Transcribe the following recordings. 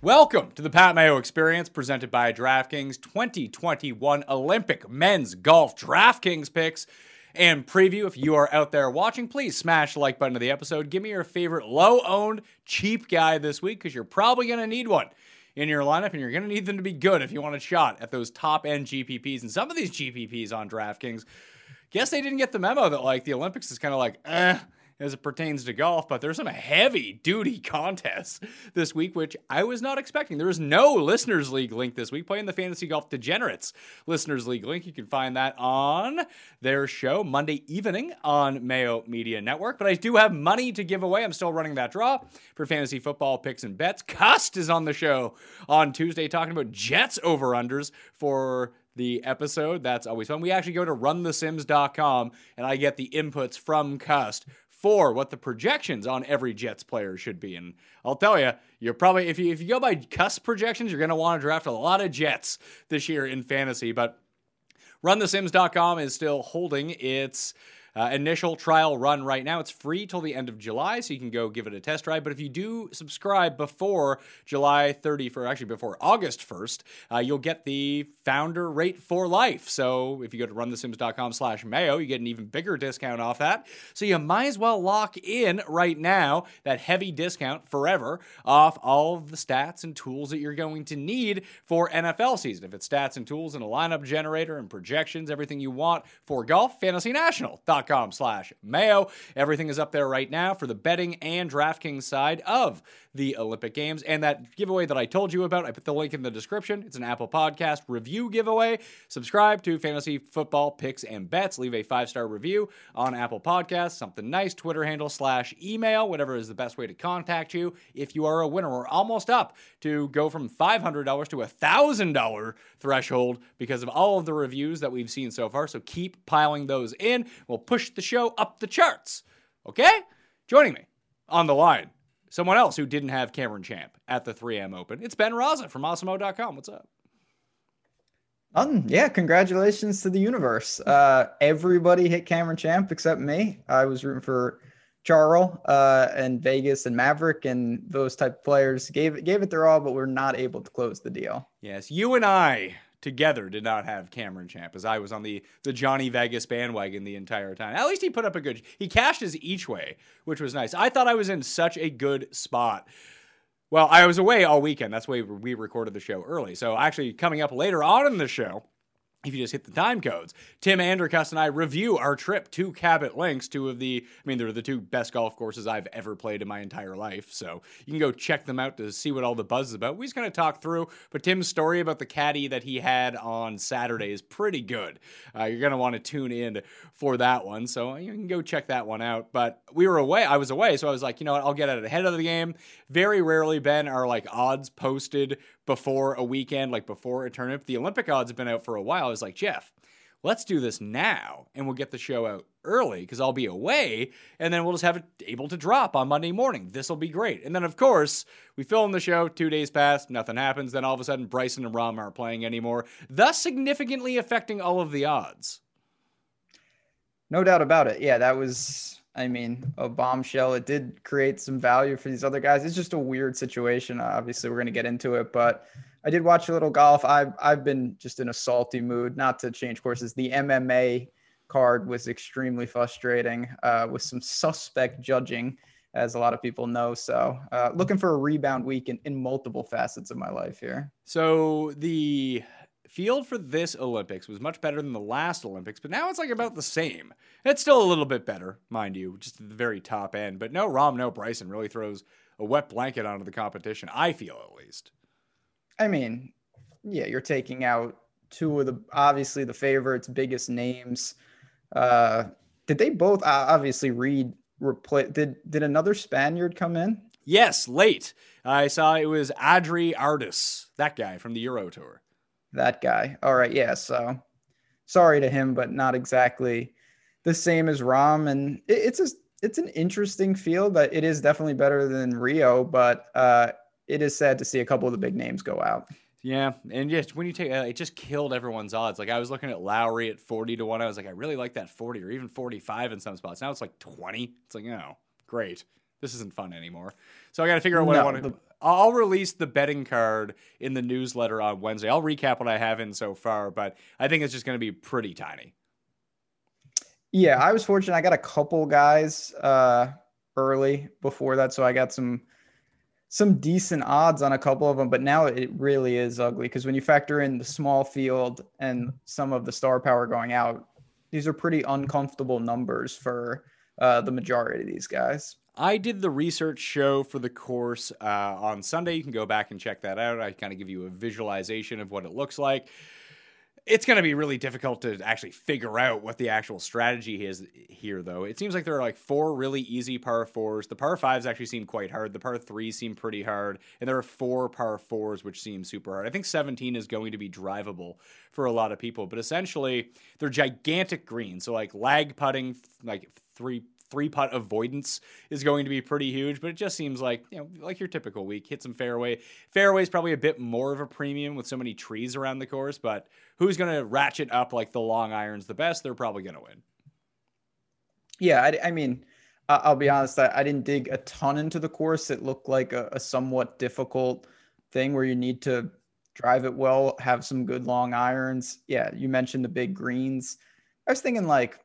Welcome to the Pat Mayo Experience presented by DraftKings 2021 Olympic Men's Golf DraftKings picks and preview. If you are out there watching, please smash the like button of the episode. Give me your favorite low owned, cheap guy this week because you're probably going to need one in your lineup and you're going to need them to be good if you want a shot at those top end GPPs. And some of these GPPs on DraftKings, guess they didn't get the memo that like the Olympics is kind of like, eh as it pertains to golf, but there's some heavy duty contests this week, which I was not expecting. There is no Listeners League link this week, playing the Fantasy Golf Degenerates Listeners League link. You can find that on their show Monday evening on Mayo Media Network. But I do have money to give away. I'm still running that draw for fantasy football picks and bets. Cust is on the show on Tuesday talking about Jets over unders for the episode. That's always fun. We actually go to runthesims.com and I get the inputs from Cust for what the projections on every Jets player should be. And I'll tell you, you're probably if you if you go by Cust projections, you're going to want to draft a lot of Jets this year in fantasy. But runthesims.com is still holding its uh, initial trial run right now. It's free till the end of July, so you can go give it a test drive. But if you do subscribe before July 30, for actually before August 1st, uh, you'll get the founder rate for life. So if you go to runthesims.com slash mayo, you get an even bigger discount off that. So you might as well lock in right now that heavy discount forever off all of the stats and tools that you're going to need for NFL season. If it's stats and tools and a lineup generator and projections, everything you want for golf, fantasy fantasynational.com com slash mayo. Everything is up there right now for the betting and DraftKings side of the Olympic Games. And that giveaway that I told you about, I put the link in the description. It's an Apple Podcast review giveaway. Subscribe to Fantasy Football Picks and Bets. Leave a five star review on Apple Podcasts. Something nice. Twitter handle slash email, whatever is the best way to contact you. If you are a winner, we're almost up to go from $500 to a $1,000 threshold because of all of the reviews that we've seen so far. So keep piling those in. We'll push the show up the charts. Okay? Joining me on the line someone else who didn't have Cameron Champ at the 3M Open. It's Ben Raza from Awesemo.com. What's up? Um, yeah, congratulations to the universe. Uh, everybody hit Cameron Champ except me. I was rooting for Charles uh, and Vegas and Maverick and those type of players. Gave gave it their all, but we're not able to close the deal. Yes, you and I together did not have Cameron Champ, as I was on the the Johnny Vegas bandwagon the entire time. At least he put up a good. He cashed his each way, which was nice. I thought I was in such a good spot. Well, I was away all weekend. That's why we recorded the show early. So actually, coming up later on in the show, if you just hit the time codes. Tim Andercuss and I review our trip to Cabot Links, two of the, I mean, they're the two best golf courses I've ever played in my entire life. So you can go check them out to see what all the buzz is about. We just kind of talk through, but Tim's story about the caddy that he had on Saturday is pretty good. Uh, you're going to want to tune in for that one. So you can go check that one out. But we were away. I was away. So I was like, you know what? I'll get it ahead of the game. Very rarely, Ben, are like odds posted before a weekend, like before a tournament. The Olympic odds have been out for a while. I was like, Jeff, let's do this now and we'll get the show out early because I'll be away and then we'll just have it able to drop on Monday morning. This will be great. And then, of course, we film the show, two days pass, nothing happens. Then all of a sudden, Bryson and Rahm aren't playing anymore, thus significantly affecting all of the odds. No doubt about it. Yeah, that was, I mean, a bombshell. It did create some value for these other guys. It's just a weird situation. Obviously, we're going to get into it, but I did watch a little golf. I've I've been just in a salty mood. Not to change courses. The MMA card was extremely frustrating uh, with some suspect judging, as a lot of people know. So, uh, looking for a rebound week in, in multiple facets of my life here. So the field for this Olympics was much better than the last Olympics, but now it's like about the same. It's still a little bit better, mind you, just at the very top end. But no Rahm, no Bryson really throws a wet blanket onto the competition. I feel at least. I mean, yeah, you're taking out two of the obviously the favorites, biggest names. Uh, did they both uh, obviously read replay? Did did another Spaniard come in? Yes, late. I saw it was Adri Arnaus, that guy from the Euro Tour. That guy. All right, yeah. So sorry to him, but not exactly the same as Rahm. And it, it's a it's an interesting field, but it is definitely better than Rio. But uh, it is sad to see a couple of the big names go out. Yeah, and just when you take uh, it, just killed everyone's odds. Like I was looking at Lowry at forty to one. I was like, I really like that forty or even forty-five in some spots. Now it's like twenty. It's like, oh, great. This isn't fun anymore. So I got to figure out what No, I want to. the- I'll release the betting card in the newsletter on Wednesday. I'll recap what I have in so far, but I think it's just going to be pretty tiny. Yeah, I was fortunate. I got a couple guys uh, early before that, so I got some some decent odds on a couple of them. But now it really is ugly because when you factor in the small field and some of the star power going out, these are pretty uncomfortable numbers for uh, the majority of these guys. I did the research show for the course uh, on Sunday. You can go back and check that out. I kind of give you a visualization of what it looks like. It's going to be really difficult to actually figure out what the actual strategy is here, though. It seems like there are like four really easy par fours. The par fives actually seem quite hard. The par threes seem pretty hard. And there are four par fours, which seem super hard. I think 17 is going to be drivable for a lot of people, but essentially they're gigantic greens. So, like lag putting, like three three putt avoidance is going to be pretty huge, but it just seems like, you know, like your typical week. Hit some fairway. Fairway is probably a bit more of a premium with so many trees around the course, but who's going to ratchet up like the long irons the best? They're probably going to win. Yeah, I, I mean, I'll be honest. I, I didn't dig a ton into the course. It looked like a, a somewhat difficult thing where you need to drive it well, have some good long irons. Yeah, you mentioned the big greens. I was thinking like,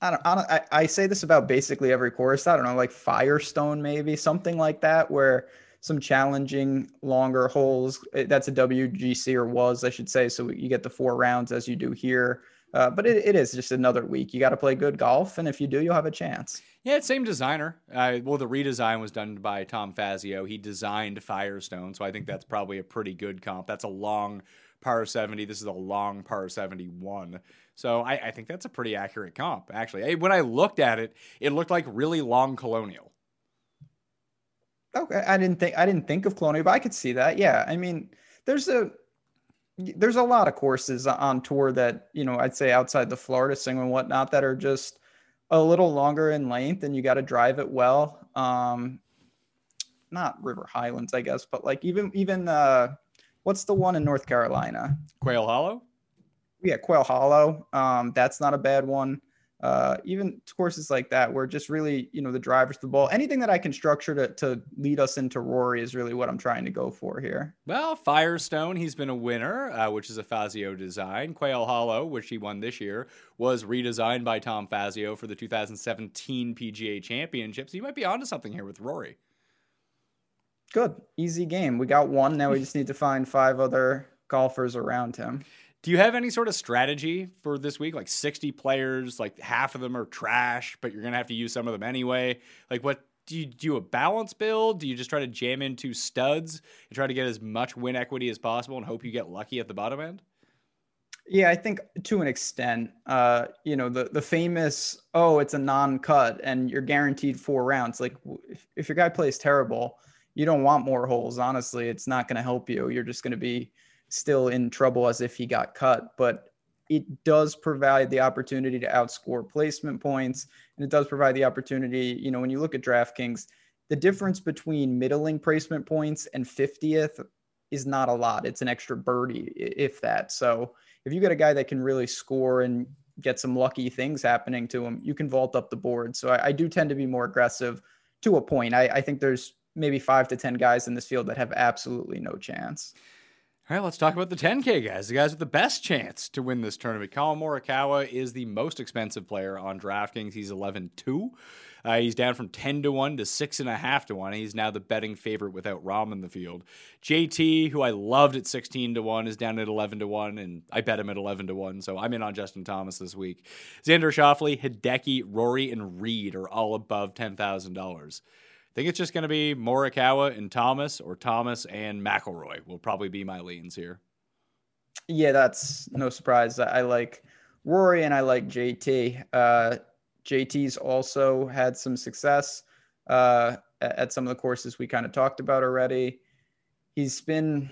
I don't, I, don't, I, say this about basically every course. I don't know, like Firestone maybe something like that, where some challenging longer holes. eh, That's a WGC or was I should say. So you get the four rounds as you do here. Uh, but it, it is just another week. You got to play good golf, and if you do, you'll have a chance. Yeah, same designer. Uh, well, the redesign was done by Tom Fazio. He designed Firestone, so I think that's probably a pretty good comp. That's a long par 70. This is a long par 71. So I, I think that's a pretty accurate comp, actually. When I looked at it, it looked like really long colonial. Okay, I didn't think I didn't think of Colonial, but I could see that. Yeah, I mean, there's a there's a lot of courses on tour that you know I'd say outside the Florida swing and whatnot that are just a little longer in length, and you got to drive it well. Um, not River Highlands, I guess, but like even even uh, what's the one in North Carolina? Quail Hollow? Yeah, Quail Hollow. Um, that's not a bad one. Uh, even courses like that, where just really, you know, the drivers, the ball, anything that I can structure to, to lead us into Rory is really what I'm trying to go for here. Well, Firestone, he's been a winner, uh, which is a Fazio design. Quail Hollow, which he won this year, was redesigned by Tom Fazio for the 2017 PGA Championship. So you might be onto something here with Rory. Good, easy game. We got one. Now we just need to find five other golfers around him. Do you have any sort of strategy for this week? Like 60 players, like half of them are trash, but you're going to have to use some of them anyway. Like, what do you do a balance build? Do you just try to jam into studs and try to get as much win equity as possible and hope you get lucky at the bottom end? Yeah, I think to an extent, uh, you know, the the famous oh, it's a non-cut and you're guaranteed four rounds. Like if, if your guy plays terrible, you don't want more holes. Honestly, it's not going to help you. You're just going to be still in trouble as if he got cut. But it does provide the opportunity to outscore placement points, and it does provide the opportunity. You know, when you look at DraftKings, the difference between middling placement points and 50th is not a lot. It's an extra birdie, if that. So if you get a guy that can really score and get some lucky things happening to him, you can vault up the board. So I, I do tend to be more aggressive to a point. I, I think there's maybe five to 10 guys in this field that have absolutely no chance. All right, let's talk about the 10K guys, the guys with the best chance to win this tournament. Collin Morikawa is the most expensive player on DraftKings. He's 11 2. Uh, he's down from 10 to 1 to 6.5 to 1. He's now the betting favorite without Rahm in the field. JT, who I loved at 16 to 1, is down at 11 to 1, and I bet him at 11 to 1. So I'm in on Justin Thomas this week. Xander Schauffele, Hideki, Rory, and Reed are all above $10,000. Think it's just going to be Morikawa and Thomas, or Thomas and McIlroy will probably be my leans here. Yeah, that's no surprise. I like Rory and I like JT. Uh, JT's also had some success uh, at some of the courses we kind of talked about already. He's been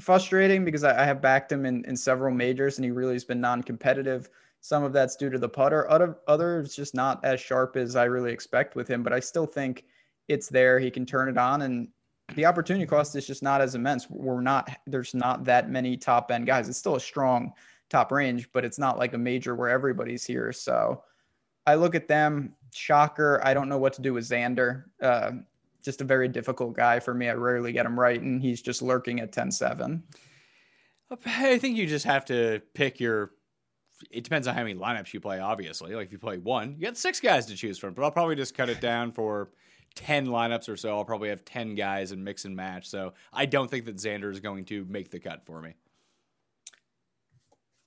frustrating because I, have backed him in, in several majors and he really has been non competitive. Some of that's due to the putter, other others just not as sharp as I really expect with him, but I still think it's there. He can turn it on and the opportunity cost is just not as immense. We're not there's not that many top end guys. It's still a strong top range, but it's not like a major where everybody's here. So I look at them, shocker. I don't know what to do with Xander. Uh, just a very difficult guy for me. I rarely get him right, and he's just lurking at 10 7. I think you just have to pick your. It depends on how many lineups you play, obviously. Like if you play one, you got six guys to choose from, but I'll probably just cut it down for 10 lineups or so. I'll probably have 10 guys and mix and match. So I don't think that Xander is going to make the cut for me.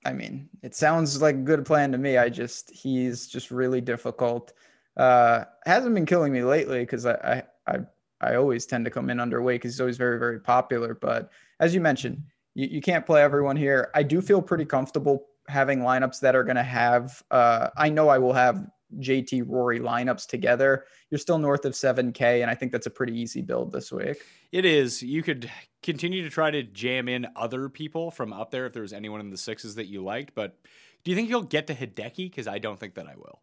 I mean, it sounds like a good plan to me. I just he's just really difficult. Uh, hasn't been killing me lately because I, I I I always tend to come in underweight because he's always very very popular. But as you mentioned, you, you can't play everyone here. I do feel pretty comfortable having lineups that are going to have. Uh, I know I will have JT Rory lineups together, you're still north of 7K. And I think that's a pretty easy build this week. It is. You could continue to try to jam in other people from up there if there was anyone in the sixes that you liked. But do you think you'll get to Hideki? Because I don't think that I will.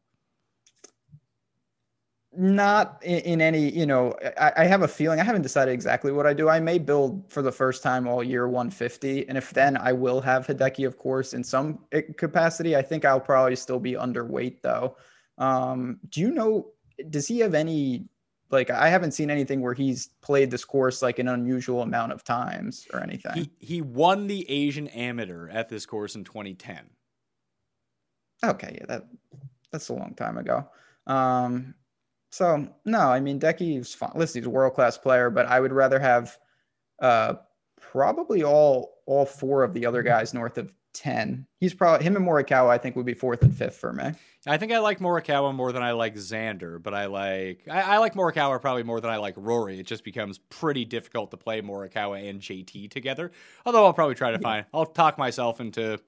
Not in, any, you know, I, have a feeling I haven't decided exactly what I do. I may build for the first time all year 150. And if then I will have Hideki, of course, in some capacity, I think I'll probably still be underweight though. Um, do you know? Does he have any? Like, I haven't seen anything where he's played this course like an unusual amount of times or anything. He he won the Asian Amateur at this course in 2010. Okay, yeah, that that's a long time ago. Um, so no, I mean Decky's fine. Listen, he's a world class player, but I would rather have uh probably all all four of the other guys north of 10. He's probably him and Morikawa, I think, would be fourth and fifth for me. I think I like Morikawa more than I like Xander, but I like I, I, like Morikawa probably more than I like Rory. It just becomes pretty difficult to play Morikawa and JT together. Although I'll probably try to find I'll talk myself into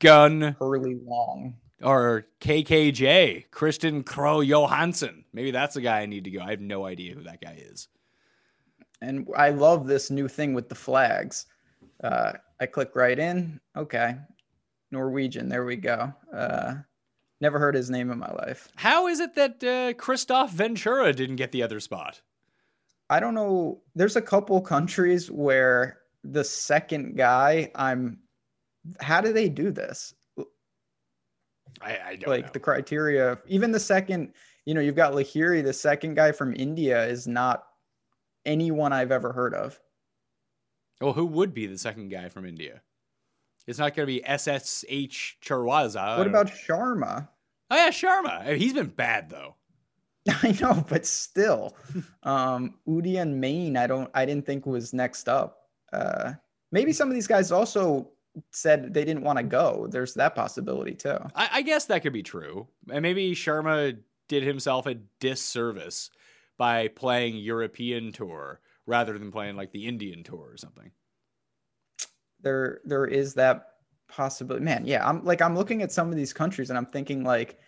Gun Hurly Long or KKJ Kristian Krogh Johannessen. Maybe that's the guy I need to go. I have no idea who that guy is. And I love this new thing with the flags. Uh, I click right in. Okay. Norwegian. There we go. Uh, never heard his name in my life. How is it that uh, Kristoffer Ventura didn't get the other spot? I don't know. There's a couple countries where the second guy, I'm. How do they do this? I, I don't like know. the criteria. Even the second, you know, you've got Lahiri, the second guy from India, is not anyone I've ever heard of. Well, who would be the second guy from India? It's not going to be SSP Chawrasia. What about Sharma? Oh yeah, Sharma. He's been bad though. I know, but still, um, Udayan Mane. I don't. I didn't think was next up. Uh, maybe some of these guys also said they didn't want to go. There's that possibility too. I, I guess that could be true. And maybe Sharma did himself a disservice by playing European tour rather than playing like the Indian tour or something. There there is that possibility. Man, yeah, I'm like I'm looking at some of these countries and I'm thinking like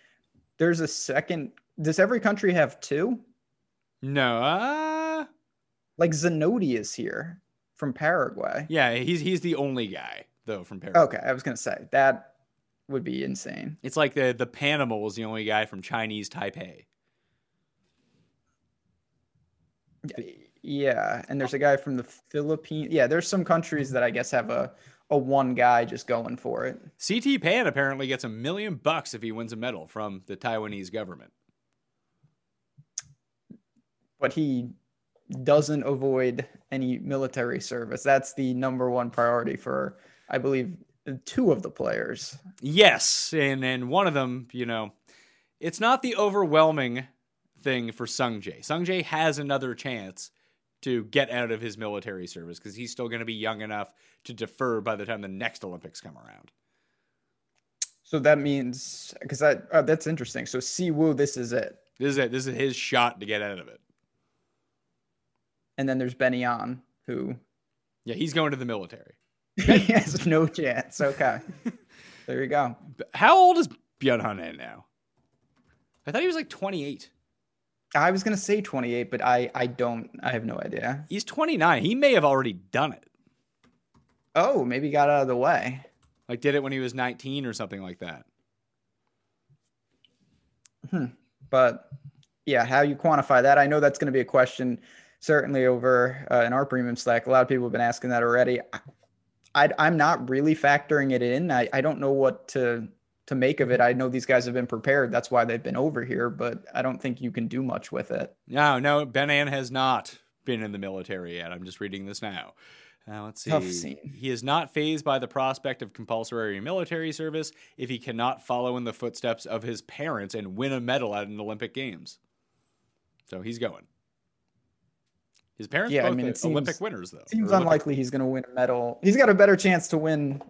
there's a second does every country have two? No, uh, Like Zanotti is here from Paraguay. yeah, he's he's the only guy though from Paraguay. Okay, I was gonna say that would be insane. It's like the the Panama was the only guy from Chinese Taipei. Yeah, and there's a guy from the Philippines. Yeah, there's some countries that I guess have a a one guy just going for it. CT Pan apparently gets a million bucks if he wins a medal from the Taiwanese government. But he doesn't avoid any military service. That's the number one priority for I believe two of the players. Yes, and and one of them, you know, it's not the overwhelming thing for Sung Jae. Sung Jae has another chance to get out of his military service because he's still going to be young enough to defer by the time the next Olympics come around. So that means because that uh, that's interesting. So Siwoo, this is it, This is it. This is his shot to get out of it. and then there's Benyon who Yeah, he's going to the military. he has no chance. Okay, there you go. How old is Byeong Hun now? I thought he was like 28. I was gonna say 28, but I I don't. I have no idea. He's 29. He may have already done it. Oh, maybe got out of the way. Like did it when he was 19 or something like that. But yeah, how you quantify that? I know that's going to be a question certainly over uh, in our premium Slack. A lot of people have been asking that already. I, I, am not really factoring it in. I, I don't know what to to make of it. I know these guys have been prepared. That's why they've been over here, but I don't think you can do much with it. No, no, Ben An has not been in the military yet. I'm just reading this now. Uh, let's see. Tough scene. He is not phased by the prospect of compulsory military service if he cannot follow in the footsteps of his parents and win a medal at an Olympic Games. So he's going. His parents Yeah, I mean, are seems- Olympic winners, though. Seems Or Olympic- unlikely he's going to win a medal. He's got a better chance to win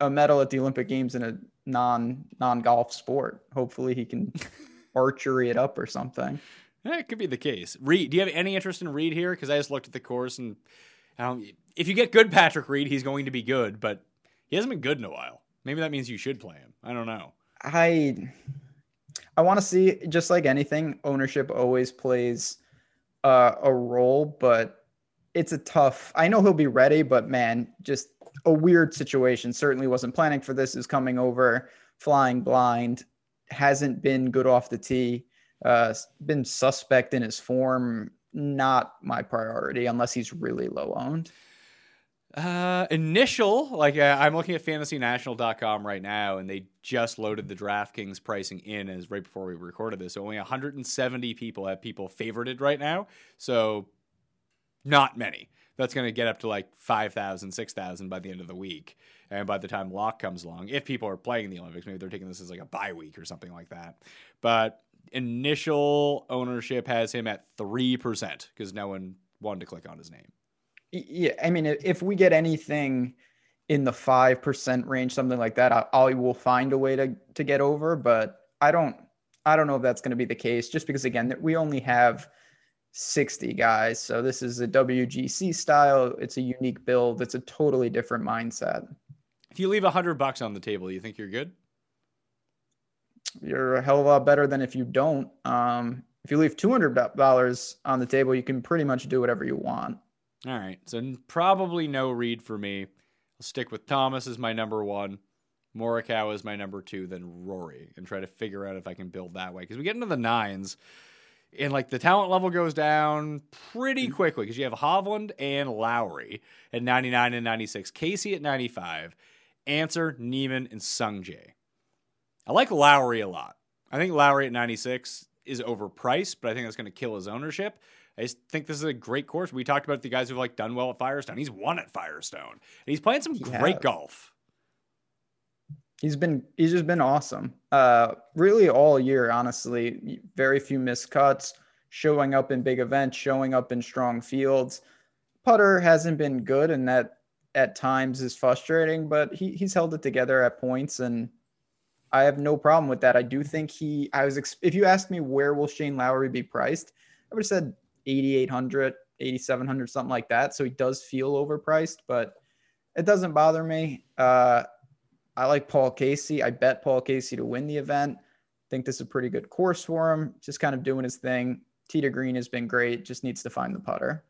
a medal at the Olympic Games in a non non golf sport. Hopefully, he can archery it up or something. It could be the case. Reed, do you have any interest in Reed here? Because I just looked at the course and um, if you get good Patrick Reed, he's going to be good, but he hasn't been good in a while. Maybe that means you should play him. I don't know. I I want to see just like anything, ownership always plays uh, a role, but it's a tough. I know he'll be ready, but man, just a weird situation. Certainly wasn't planning for this. Is coming over, flying blind, hasn't been good off the tee. Uh, been suspect in his form. Not my priority unless he's really low owned. Uh, initial, like uh, I'm looking at fantasynational.com right now, and they just loaded the DraftKings pricing in as right before we recorded this. So only 170 people have people favorited right now. So not many. That's going to get up to like 5,000, 6,000 by the end of the week. And by the time lock comes along, if people are playing the Olympics, maybe they're taking this as like a bye week or something like that. But initial ownership has him at 3% because no one wanted to click on his name. Yeah, I mean, if we get anything in the five percent range, something like that, I, I will find a way to to get over. But I don't, I don't know if that's going to be the case. Just because again, we only have sixty guys, so this is a WGC style. It's a unique build. It's a totally different mindset. If you leave 100 bucks on the table, you think you're good? You're a hell of a lot better than if you don't. Um, if you leave two hundred dollars on the table, you can pretty much do whatever you want. All right. So probably no Reed for me. I'll stick with Thomas as my number one, Morikawa as my number two, then Rory, and try to figure out if I can build that way. Because we get into the nines, and like the talent level goes down pretty mm. quickly because you have Hovland and Lowry at 99 and 96, Casey at 95, Ancer, Niemann, and Sungjae. I like Lowry a lot. I think Lowry at 96 is overpriced, but I think that's going to kill his ownership. I just think this is a great course. We talked about the guys who've like done well at Firestone. He's won at Firestone, and he's playing some great golf. He's been he's just been awesome. Uh really all year, honestly. Very few missed cuts, showing up in big events, showing up in strong fields. Putter hasn't been good, and that at times is frustrating, but he he's held it together at points, and I have no problem with that. I do think he. I was if you asked me where will Shane Lowry be priced, I would have said 8,800, 8,700, something like that. So he does feel overpriced, but it doesn't bother me. Uh, I like Paul Casey. I bet Paul Casey to win the event. Think this is a pretty good course for him. Just kind of doing his thing. To green has been great. Just needs to find the putter.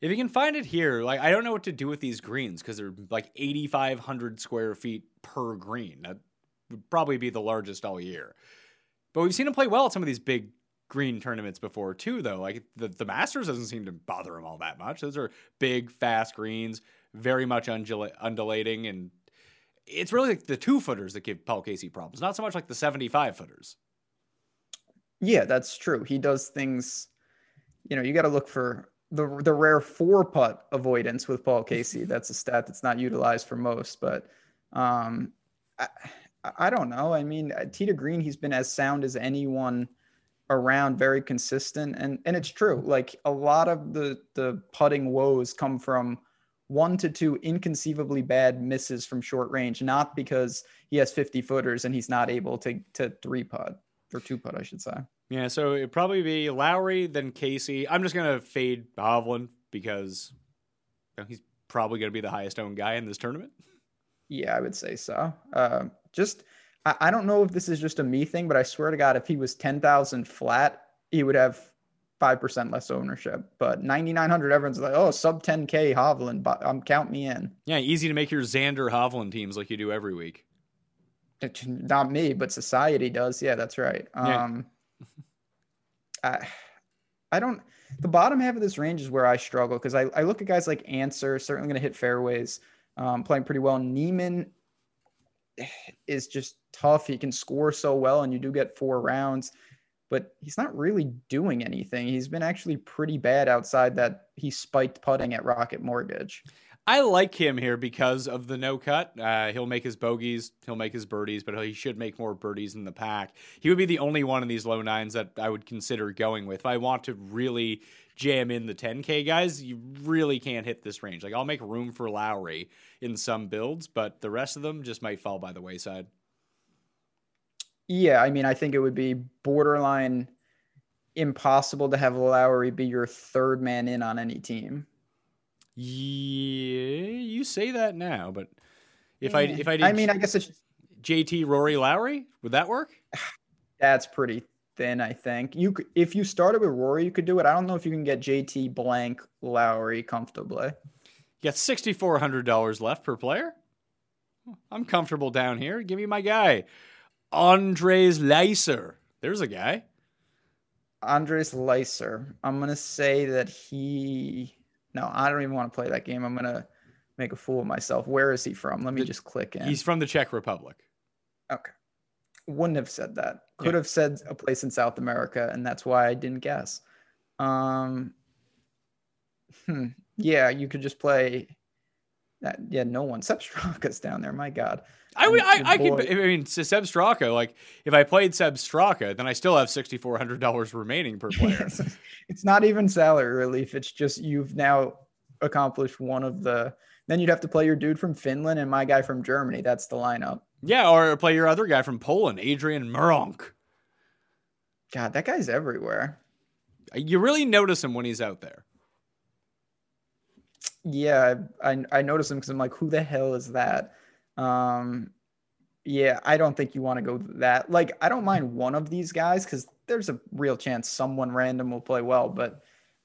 If you can find it here, like I don't know what to do with these greens because they're like 8,500 square feet per green. That would probably be the largest all year. But we've seen him play well at some of these big green tournaments before too, though. Like the, the Masters doesn't seem to bother him all that much. Those are big, fast greens, very much undula- undulating, and it's really like the two footers that give Paul Casey problems, not so much like the 75 footers. Yeah, that's true. He does things, you know, you got to look for the the rare four putt avoidance with Paul Casey. That's a stat that's not utilized for most, but um, I, I don't know. I mean, Tee to Green, he's been as sound as anyone around, very consistent, and and it's true. Like a lot of the the putting woes come from one to two inconceivably bad misses from short range, not because he has 50 footers and he's not able to to three putt or two putt, I should say. Yeah, so it'd probably be Lowry, then Casey. I'm just gonna fade Hovland because you know, he's probably gonna be the highest owned guy in this tournament. Yeah, I would say so. Uh, just I, I don't know if this is just a me thing, but I swear to God, if he was 10,000 flat, he would have five percent less ownership. But 9,900, everyone's like, oh, sub 10k Hovland, but um, count me in. Yeah, easy to make your Xander Hovland teams like you do every week. Not me, but society does. Yeah, that's right. Yeah. Um, I, I don't. The bottom half of this range is where I struggle because I, I look at guys like Ancer, certainly going to hit fairways, um, playing pretty well. Niemann is just tough. He can score so well, and you do get four rounds, but he's not really doing anything. He's been actually pretty bad outside that he spiked putting at Rocket Mortgage. I like him here because of the no cut. Uh, he'll make his bogeys, he'll make his birdies, but he should make more birdies in the pack. He would be the only one in these low nines that I would consider going with. If I want to really jam in the 10K guys, you really can't hit this range. Like, I'll make room for Lowry in some builds, but the rest of them just might fall by the wayside. Yeah, I mean, I think it would be borderline impossible to have Lowry be your third man in on any team. Yeah, you say that now, but if I if I did I mean, I guess it's JT Rory Lowry, would that work? that's pretty thin. I think you could, if you started with Rory, you could do it. I don't know if you can get JT blank Lowry comfortably. You got sixty four hundred dollars left per player. I'm comfortable down here. Give me my guy, Andres Lieser. There's a guy. Andres Lieser. I'm gonna say that he. No, I don't even want to play that game. I'm gonna make a fool of myself. Where is he from? Let me just click in. He's from the Czech Republic. Okay. Wouldn't have said that. Could Yeah. have said a place in South America, and that's why I didn't guess. Um, hmm. Yeah, you could just play. That, yeah, no one. Sepp Straka's down there. My God. I would. I, I could. I mean, Sepp Straka. Like, if I played Sepp Straka, then I still have sixty four hundred dollars remaining per player. it's, it's not even salary relief. It's just you've now accomplished one of the. Then you'd have to play your dude from Finland and my guy from Germany. That's the lineup. yeah, or play your other guy from Poland, Adrian Meronk. God, that guy's everywhere. You really notice him when he's out there. Yeah, I I, I noticed him because I'm like, who the hell is that? Um, yeah, I don't think you want to go that. Like, I don't mind one of these guys because there's a real chance someone random will play well, but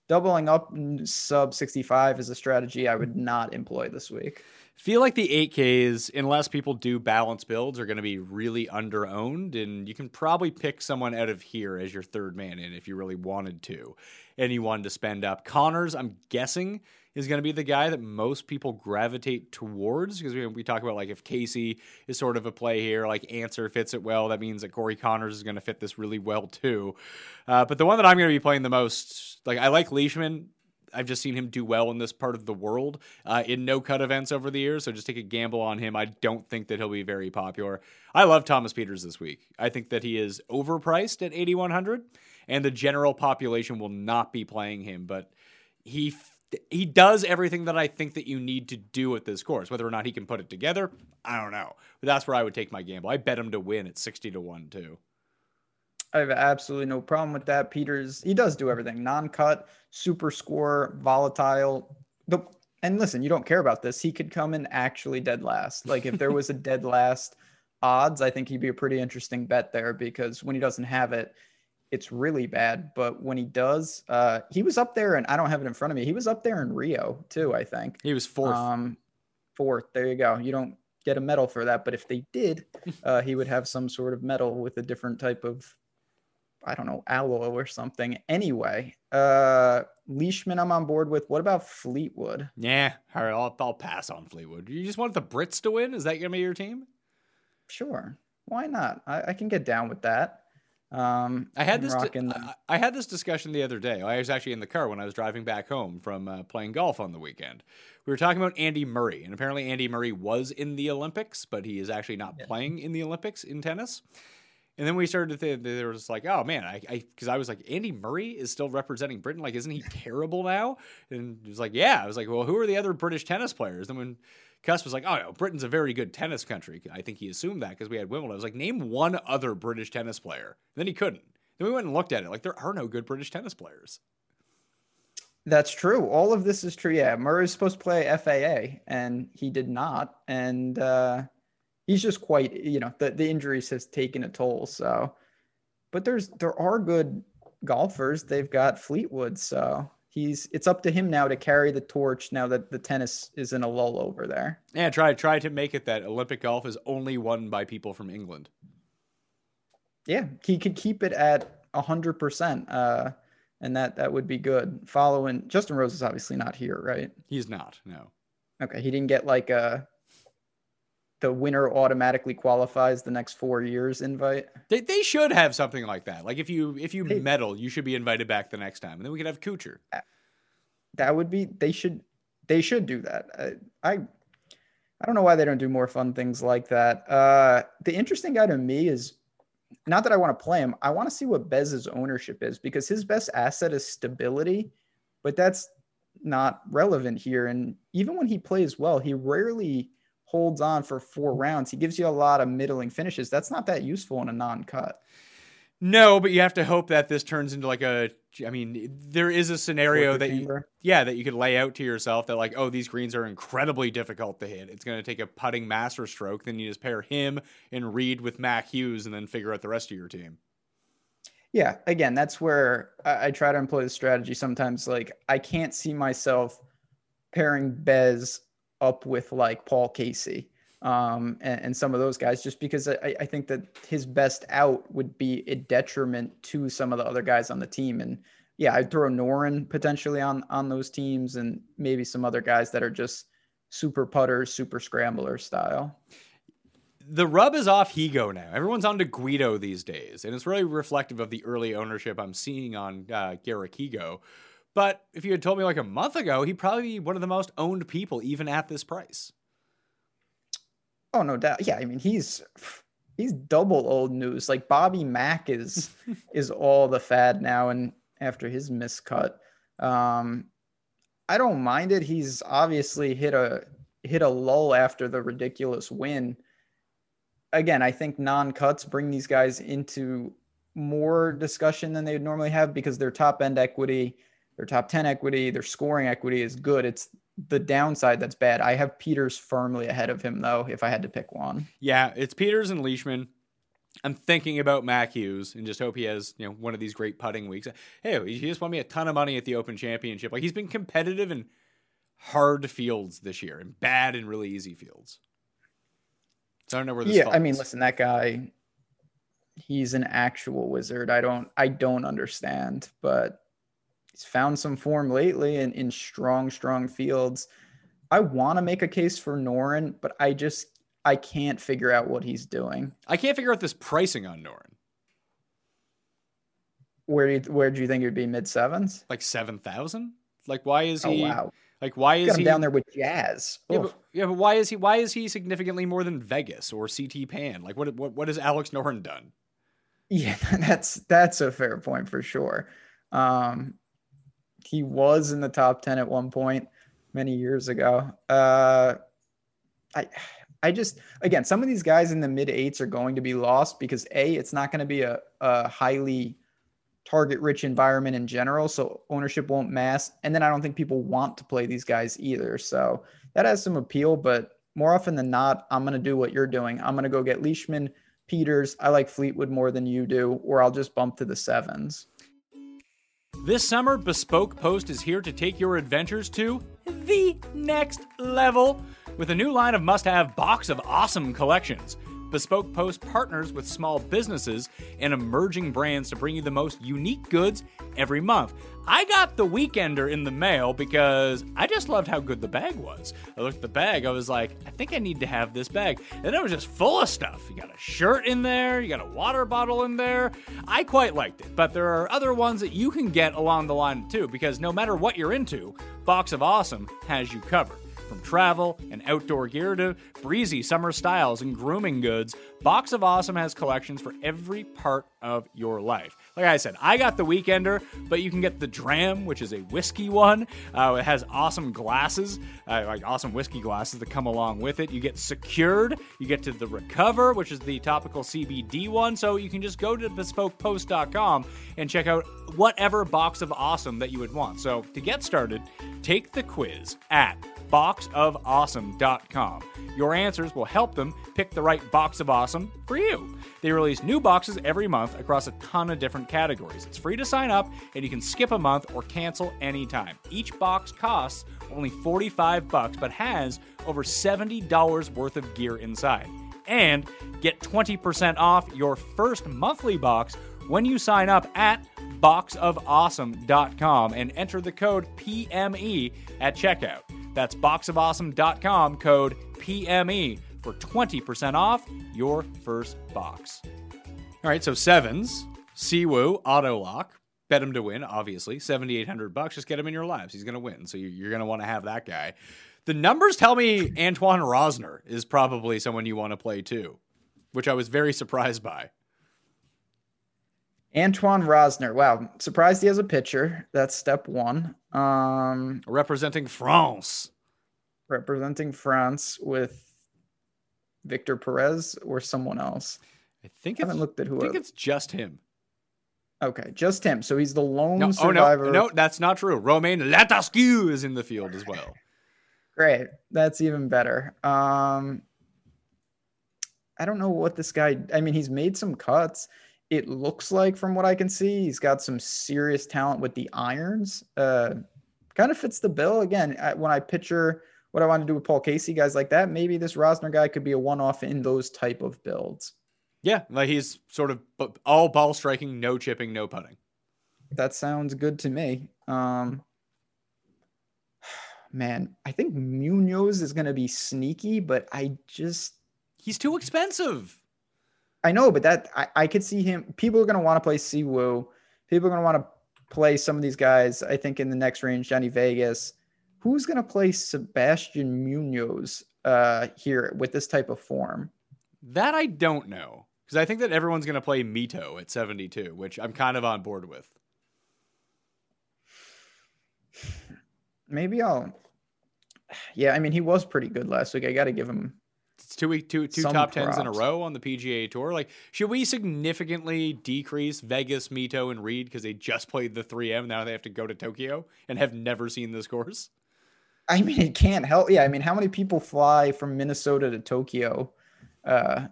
doubling up sub 65 is a strategy I would not employ this week. Feel like the 8Ks, unless people do balance builds, are going to be really under owned, and you can probably pick someone out of here as your third man in if you really wanted to, wanted to spend up. Conners, I'm guessing, is going to be the guy that most people gravitate towards because we, we talk about like if Casey is sort of a play here, like Answer fits it well, that means that Corey Conners is going to fit this really well too. Uh, but the one that I'm going to be playing the most, like I like Leishman. I've just seen him do well in this part of the world uh, in no cut events over the years. So just take a gamble on him. I don't think that he'll be very popular. I love Thomas Pieters this week. I think that he is overpriced at 8,100, and the general population will not be playing him. But he f- he does everything that I think that you need to do at this course. Whether or not he can put it together, I don't know. But that's where I would take my gamble. I bet him to win at 60 to 1 too. I have absolutely no problem with that. Pieters, he does do everything non-cut, super score, volatile. The and listen, you don't care about this. He could come in actually dead last. Like if there was a dead last odds, I think he'd be a pretty interesting bet there because when he doesn't have it, it's really bad. But when he does, uh, he was up there, and I don't have it in front of me. He was up there in Rio too. I think he was fourth. Um, fourth. There you go. You don't get a medal for that, but if they did, uh, he would have some sort of medal with a different type of, I don't know, alloy or something. Anyway, uh, Leishman, I'm on board with. What about Fleetwood? Yeah, all right, I'll, I'll pass on Fleetwood. You just want the Brits to win? Is that gonna be your team? Sure. Why not? I, I can get down with that. Um, I had this. Di- I, I had this discussion the other day. I was actually in the car when I was driving back home from uh, playing golf on the weekend. We were talking about Andy Murray, and apparently Andy Murray was in the Olympics, but he is actually not playing in the Olympics in tennis. And then we started to think there was like, oh man, I because I, was like, Andy Murray is still representing Britain. Like, isn't he terrible now? And he was like, yeah. I was like, well, who are the other British tennis players? And when Cuss was like, oh no, Britain's a very good tennis country. I think he assumed that because we had Wimbledon. I was like, name one other British tennis player. And then he couldn't. Then we went and looked at it. Like, there are no good British tennis players. That's true. All of this is true. Yeah, Murray's supposed to play FAA, and he did not. And uh, he's just quite, you know, the, the injuries has taken a toll. So, but there's there are good golfers. They've got Fleetwood, so he's it's up to him now to carry the torch. Now that the tennis is in a lull over there. Yeah, try try to make it that Olympic golf is only won by people from England. Yeah, he could keep it at a hundred percent. Uh, and that that would be good. Following Justin Rose is obviously not here, right? He's not. No. Okay, he didn't get like a the winner automatically qualifies the next four years invite. They, they should have something like that. Like if you if you Hey. medal, you should be invited back the next time, and then we could have Kuchar. That would be they should they should do that. I I, I don't know why they don't do more fun things like that. Uh, the interesting guy to me is not that I want to play him. I want to see what Bez's ownership is because his best asset is stability, but that's not relevant here. And even when he plays well, he rarely holds on for four rounds. He gives you a lot of middling finishes. That's not that useful in a non-cut. No, but you have to hope that this turns into like a. I mean, there is a scenario that you, yeah, that you could lay out to yourself that like, oh, these greens are incredibly difficult to hit. It's going to take a putting master stroke. Then you just pair him and Reed with Mac Hughes, and then figure out the rest of your team. Yeah, again, that's where I, I try to employ the strategy. Sometimes, like I can't see myself pairing Bez up with like Paul Casey um, and, and some of those guys, just because I, I think that his best out would be a detriment to some of the other guys on the team. And yeah, I'd throw Noren potentially on on those teams, and maybe some other guys that are just super putters, super scrambler style. the rub is off Higgo now. Everyone's on to Guido these days, and it's really reflective of the early ownership I'm seeing on uh, Garrick Higgo. But if you had told me like a month ago, he'd probably be one of the most owned people, even at this price. Oh no doubt. Yeah, I mean he's he's double old news. Like Bobby Mack is is all the fad now, and after his miscut, um, I don't mind it. He's obviously hit a hit a lull after the ridiculous win. Again, I think non-cuts bring these guys into more discussion than they would normally have because their top end equity, their top 10 equity, their scoring equity is good. It's the downside that's bad. I have Pieters firmly ahead of him though, if I had to pick one. Yeah, it's Pieters and Leishman. I'm thinking about Mac Hughes and just hope he has, you know, one of these great putting weeks. Hey, he just won me a ton of money at the Open Championship. Like he's been competitive in hard fields this year and bad in really easy fields. So I don't know where this yeah, I mean, listen, that guy, he's an actual wizard. I don't, I don't understand, but he's found some form lately in, in strong, strong fields. I want to make a case for Noren, but I just, I can't figure out what he's doing. I can't figure out this pricing on Noren. Where do you, where do you think it'd be mid sevens? Like seven thousand? Like why is Oh he? wow, Like why is he down there with Jazz. Yeah but, yeah, but why is he? Why is he significantly more than Vegas or CT Pan? Like what? What? What has Alex Noren done? Yeah, that's that's a fair point for sure. Um, he was in the top 10 at one point many years ago. Uh, I, I just, again, some of these guys in the mid eights are going to be lost because A, it's not going to be a, a highly target rich environment in general. So ownership won't mass. And then I don't think people want to play these guys either. So that has some appeal, but more often than not, I'm going to do what you're doing. I'm going to go get Leishman, Pieters. I like Fleetwood more than you do, or I'll just bump to the sevens. This summer, Bespoke Post is here to take your adventures to the next level with a new line of must have box of awesome collections. Bespoke Post partners with small businesses and emerging brands to bring you the most unique goods every month. I got the Weekender in the mail because I just loved how good the bag was. I looked at the bag, I was like, I think I need to have this bag. And it was just full of stuff. You got a shirt in there, you got a water bottle in there. I quite liked it, but there are other ones that you can get along the line too because no matter what you're into, Box of Awesome has you covered. From travel and outdoor gear to breezy summer styles and grooming goods, Box of Awesome has collections for every part of your life. Like I said, I got the Weekender, but you can get the Dram, which is a whiskey one. Uh, it has awesome glasses, uh, like awesome whiskey glasses that come along with it. You get Secured, you get to the Recover, which is the topical CBD one. So you can just go to bespokepost.com and check out whatever box of awesome that you would want. So to get started, take the quiz at boxofawesome.com. Your answers will help them pick the right box of awesome for you. They release new boxes every month across a ton of different categories. It's free to sign up, and you can skip a month or cancel anytime. Each box costs only 45 bucks, but has over $70 worth of gear inside. And get 20% off your first monthly box when you sign up at boxofawesome.com and enter the code PME at checkout. That's boxofawesome.com code PME for 20% off your first box. All right, so sevens, Siwoo, auto lock, bet him to win, obviously. 7,800 bucks, just get him in your lives. He's going to win. So you're going to want to have that guy. The numbers tell me Antoine Rozner is probably someone you want to play too, which I was very surprised by. Antoine Rozner. Wow. Surprised he has a pitcher. That's step one. Um, representing France. Representing France with Victor Perez or someone else. I think I haven't looked at who. I think it's just him. Okay, just him. So he's the lone no, survivor. Oh no, no, that's not true. Romain Langasque is in the field as well. Great, that's even better. Um, I don't know what this guy. I mean, he's made some cuts it looks like from what I can see, he's got some serious talent with the irons. Uh, kind of fits the bill. Again, I, when I picture what I want to do with Paul Casey, guys like that, maybe this Rozner guy could be a one-off in those type of builds. Yeah, like he's sort of all ball striking, no chipping, no putting. That sounds good to me. Um, man, I think Munoz is going to be sneaky, but I just he's too expensive. I know, but that I, I could see him. People are going to want to play Siwoo. People are going to want to play some of these guys. I think in the next range, Johnny Vegas. Who's going to play Sebastian Munoz uh, here with this type of form? That I don't know because I think that everyone's going to play Mito at 72, which I'm kind of on board with. Maybe I'll. Yeah, I mean, he was pretty good last week. I got to give him it's two week two two Some top tens in a row on the PGA Tour. Like, should we significantly decrease Vegas, Mito, and Reed because they just played the 3M? Now they have to go to Tokyo and have never seen this course. I mean, it can't help. Yeah, I mean, how many people fly from Minnesota to Tokyo? Uh,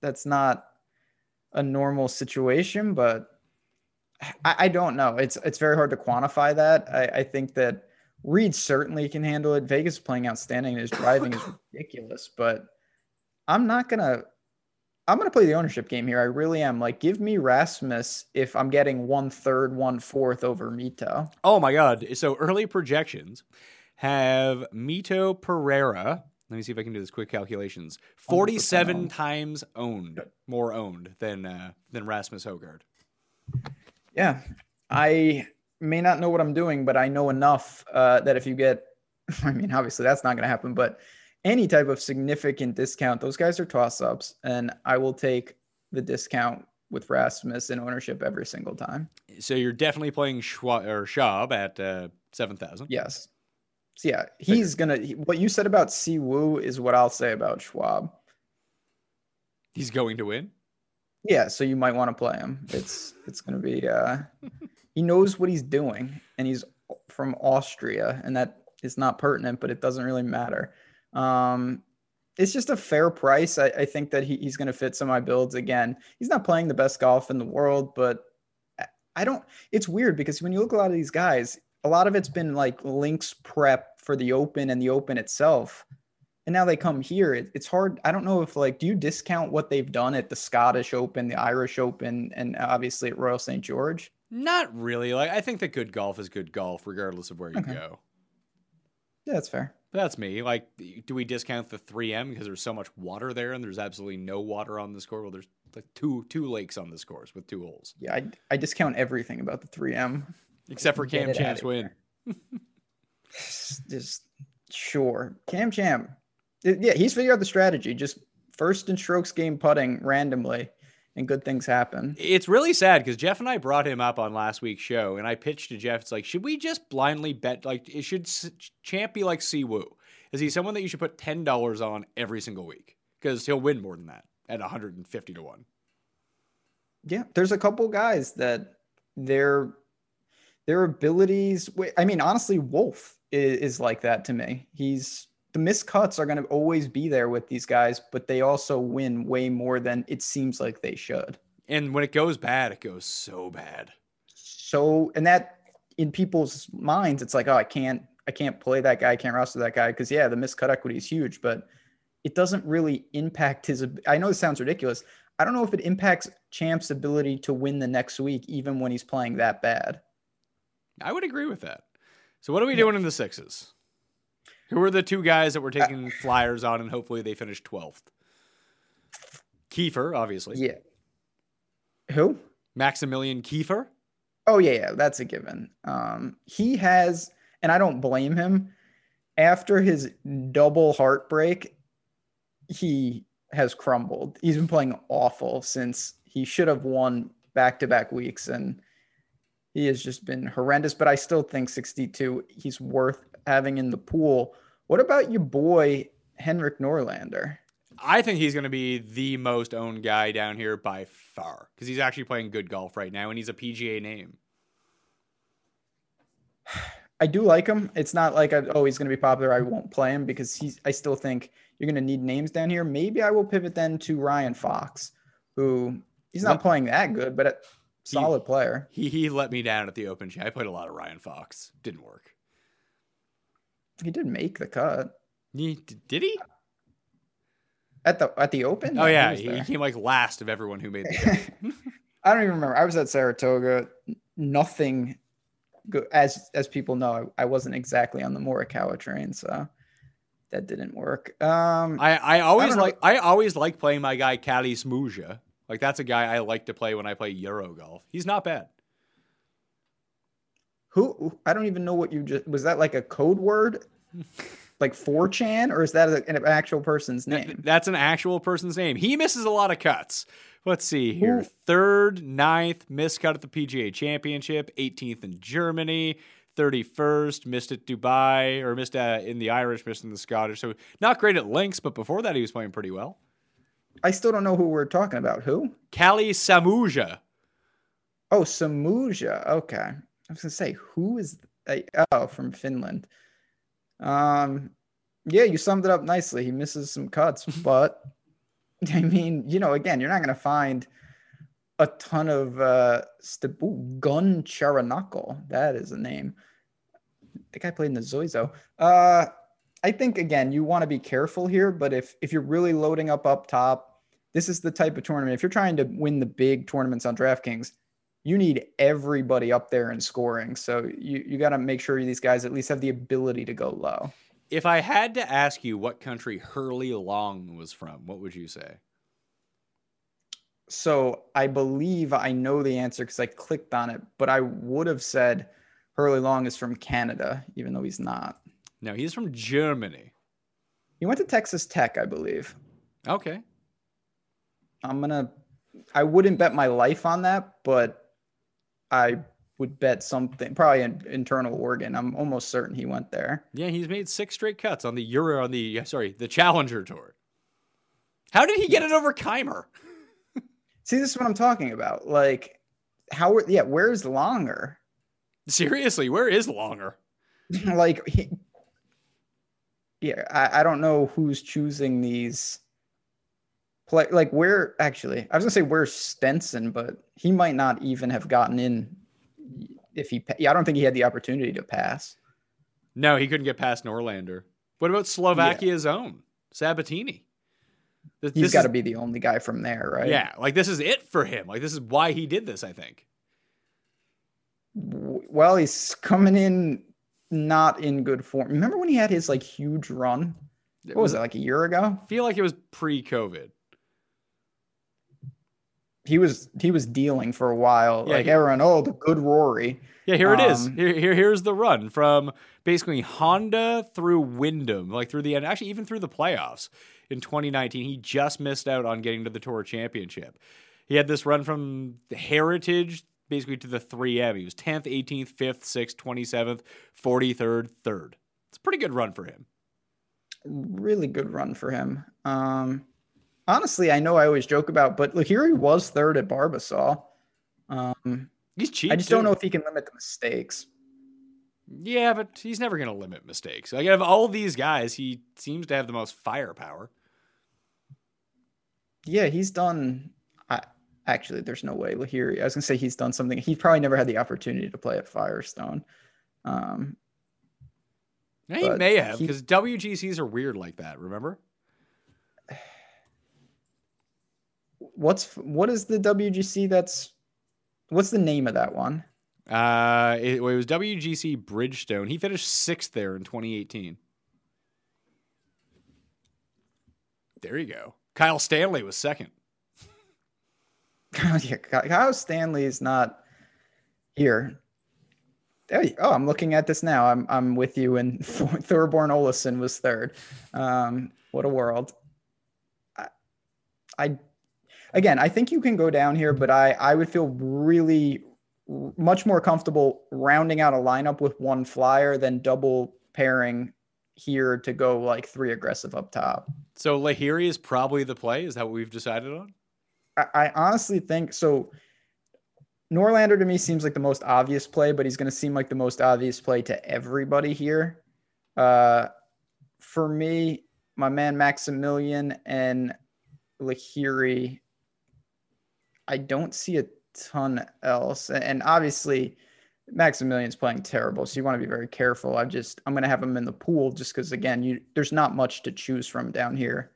that's not a normal situation, but I, I, don't know. It's it's very hard to quantify that. I, I think that Reed certainly can handle it. Vegas playing outstanding. His driving is ridiculous, but I'm not gonna I'm gonna play the ownership game here. I really am. Like, give me Rasmus if I'm getting one third, one fourth over Mito. Oh my god! So early projections have Mito Pereira. Let me see if I can do this quick calculations. Forty-seven owned. times owned, more owned than uh, than Rasmus Højgaard. Yeah, I may not know what I'm doing, but I know enough uh, that if you get, I mean, obviously that's not going to happen, but any type of significant discount, those guys are toss ups, and I will take the discount with Rasmus in ownership every single time. So you're definitely playing Schwab, or at uh, seven thousand. Yes. So yeah, he's gonna. he- What you said about Si Woo is what I'll say about Schwab. He's going to win. Yeah, so you might want to play him. It's it's gonna be. uh He knows what he's doing, and he's from Austria, and that is not pertinent, but it doesn't really matter. Um, it's just a fair price. I, I think that he, he's going to fit some of my builds again. He's not playing the best golf in the world, but I- don't. It's weird because when you look at a lot of these guys, a lot of it's been like links prep for the Open and the Open itself, and now they come here. It, it's hard. I don't know if like, do you discount what they've done at the Scottish Open, the Irish Open, and obviously at Royal St George? Not really. Like I think that good golf is good golf, regardless of where you Okay. go. Yeah, that's fair. That's me. Like, do we discount the 3M because there's so much water there and there's absolutely no water on the course? Well, there's like two two lakes on the course with two holes, Yeah, I, I discount everything about the 3M. except for Cam Champs win. Just sure. Cam Champ. Yeah, he's figured out the strategy. Just first in strokes gained putting randomly, and good things happen. It's really sad because Jeff and I brought him up on last week's show, and I pitched to Jeff. It's like, should we just blindly bet? Like, it should Champ be like Siwoo? Is he someone that you should put ten dollars on every single week? Because he'll win more than that at 150 to one. Yeah, there's a couple guys that their their abilities. I mean, honestly, Wolf is, is like that to me. He's the missed cuts are going to always be there with these guys, but they also win way more than it seems like they should. And when it goes bad, it goes so bad. So, and that in people's minds, it's like, oh, I can't, I can't play that guy, I can't roster that guy because yeah, the miscut equity is huge, but it doesn't really impact his. I know this sounds ridiculous. I don't know if it impacts Champ's ability to win the next week, even when he's playing that bad. I would agree with that. So what are we doing in the sixes? Who are the two guys that we're taking flyers on, and hopefully they finish 12th? Kieffer, obviously. Yeah. Who? Maximilian Kieffer. Oh yeah, yeah, that's a given. Um, he has, and I don't blame him. After his double heartbreak, he has crumbled. He's been playing awful since he should have won back-to-back weeks, and he has just been horrendous. But I still think 62. He's worth having in the pool. What about your boy Henrik Norlander? I think he's going to be the most owned guy down here by far because he's actually playing good golf right now, and he's a PGA name. I do like him. It's not like I, oh he's going to be popular. I won't play him because he's. I still think you're going to need names down here. Maybe I will pivot then to Ryan Fox, who he's not playing that good, but a solid player. He he let me down at the Open. I played a lot of Ryan Fox. Didn't work. He did make the cut He, did he? at the at the Open. Oh yeah, he, he came like last of everyone who made the cut. I don't even remember. I was at Saratoga. Nothing. Good. As as people know, I, I wasn't exactly on the Morikawa train, so that didn't work. Um, I, I always know. like I always like playing my guy Kalle Samooja. Like that's a guy I like to play when I play Euro golf. He's not bad. Who I don't even know what you just was that like a code word, like 4chan, or is that an actual person's name? That's an actual person's name. He misses a lot of cuts. Let's see here. Who- Third, ninth, missed cut at the PGA Championship. 18th in Germany. 31st, missed at Dubai, or missed uh, in the Irish, missed in the Scottish. So not great at links, but before that he was playing pretty well. I still don't know who we're talking about. Who? Kalle Samooja. Oh, Samooja. Okay, I was gonna say who is I- oh from Finland. Um, yeah, you summed it up nicely. He misses some cuts, but I mean, you know, again, you're not gonna find a ton of uh st- ooh, Gunn Charoenkul. That is a name. The guy played in the Zozo. Uh I think again, you want to be careful here, but if if you're really loading up up top, this is the type of tournament. If you're trying to win the big tournaments on DraftKings, you need everybody up there in scoring. So you you got to make sure these guys at least have the ability to go low. If I had to ask you what country Hurly Long was from, what would you say? So I believe I know the answer because I clicked on it, but I would have said Hurly Long is from Canada, even though he's not. No, he's from Germany. He went to Texas Tech, I believe. Okay. I'm gonna I wouldn't bet my life on that, but I would bet something probably an internal organ. I'm almost certain he went there. Yeah, he's made six straight cuts on the Euro on the sorry the Challenger Tour. How did he get it over Kaymer? See, this is what I'm talking about. Like, how? Are, yeah, where's Langer? Seriously, where is Langer? like, he, yeah, I, I don't know who's choosing these play. Like, where actually? I was gonna say where's Stenson, but he might not even have gotten in if he. Yeah, I don't think he had the opportunity to pass. No, he couldn't get past Norlander. What about Slovakia's own Sabbatini? This, He's got to be the only guy from there, right? Yeah, like this is it for him. Like this is why he did this. I think. Well, he's coming in not in good form. Remember when he had his like huge run? What was, mm. was it like a year ago? I feel like it was pre-COVID. He was he was dealing for a while. Yeah, like he, everyone, oh, the good Rory. Yeah, here um, it is. Um, here, here, here's the run from basically Honda through Wyndham, like through the end, actually even through the playoffs in 2019. He just missed out on getting to the Tour Championship. He had this run from the Heritage basically to the 3M. He was 10th, 18th, 5th, 6th, 27th, 43rd, 3rd. It's a pretty good run for him. Really good run for him. Um, honestly, I know I always joke about, but he was third at Barbasol. Um, he's cheap. I just too. don't know if he can limit the mistakes. Yeah, but he's never going to limit mistakes. Like, of all these guys, he seems to have the most firepower. Yeah, he's done. I, actually, there's no way Lahiri. I was gonna say he's done something. He probably never had the opportunity to play at Firestone. Um, he may have because WGCs are weird like that. Remember? What's what is the WGC? That's what's the name of that one? Uh, it, it was WGC Bridgestone. He finished sixth there in 2018. There you go. Kyle Stanley was second. yeah, Kyle Stanley is not here. There you, oh, I'm looking at this now. I'm I'm with you. And Thorbjorn Olesen was third. Um, what a world. I, I, again, I think you can go down here, but I I would feel really much more comfortable rounding out a lineup with one flyer than double pairing here to go like three aggressive up top. So Lahiri is probably the play. Is that what we've decided on? I, I honestly think so. Norlander to me seems like the most obvious play, but he's going to seem like the most obvious play to everybody here. Uh, for me, my man Maximilian and Lahiri, I don't see a ton else. And obviously, Maximilian's playing terrible, so you want to be very careful. I just I'm gonna have him in the pool just because again, you there's not much to choose from down here.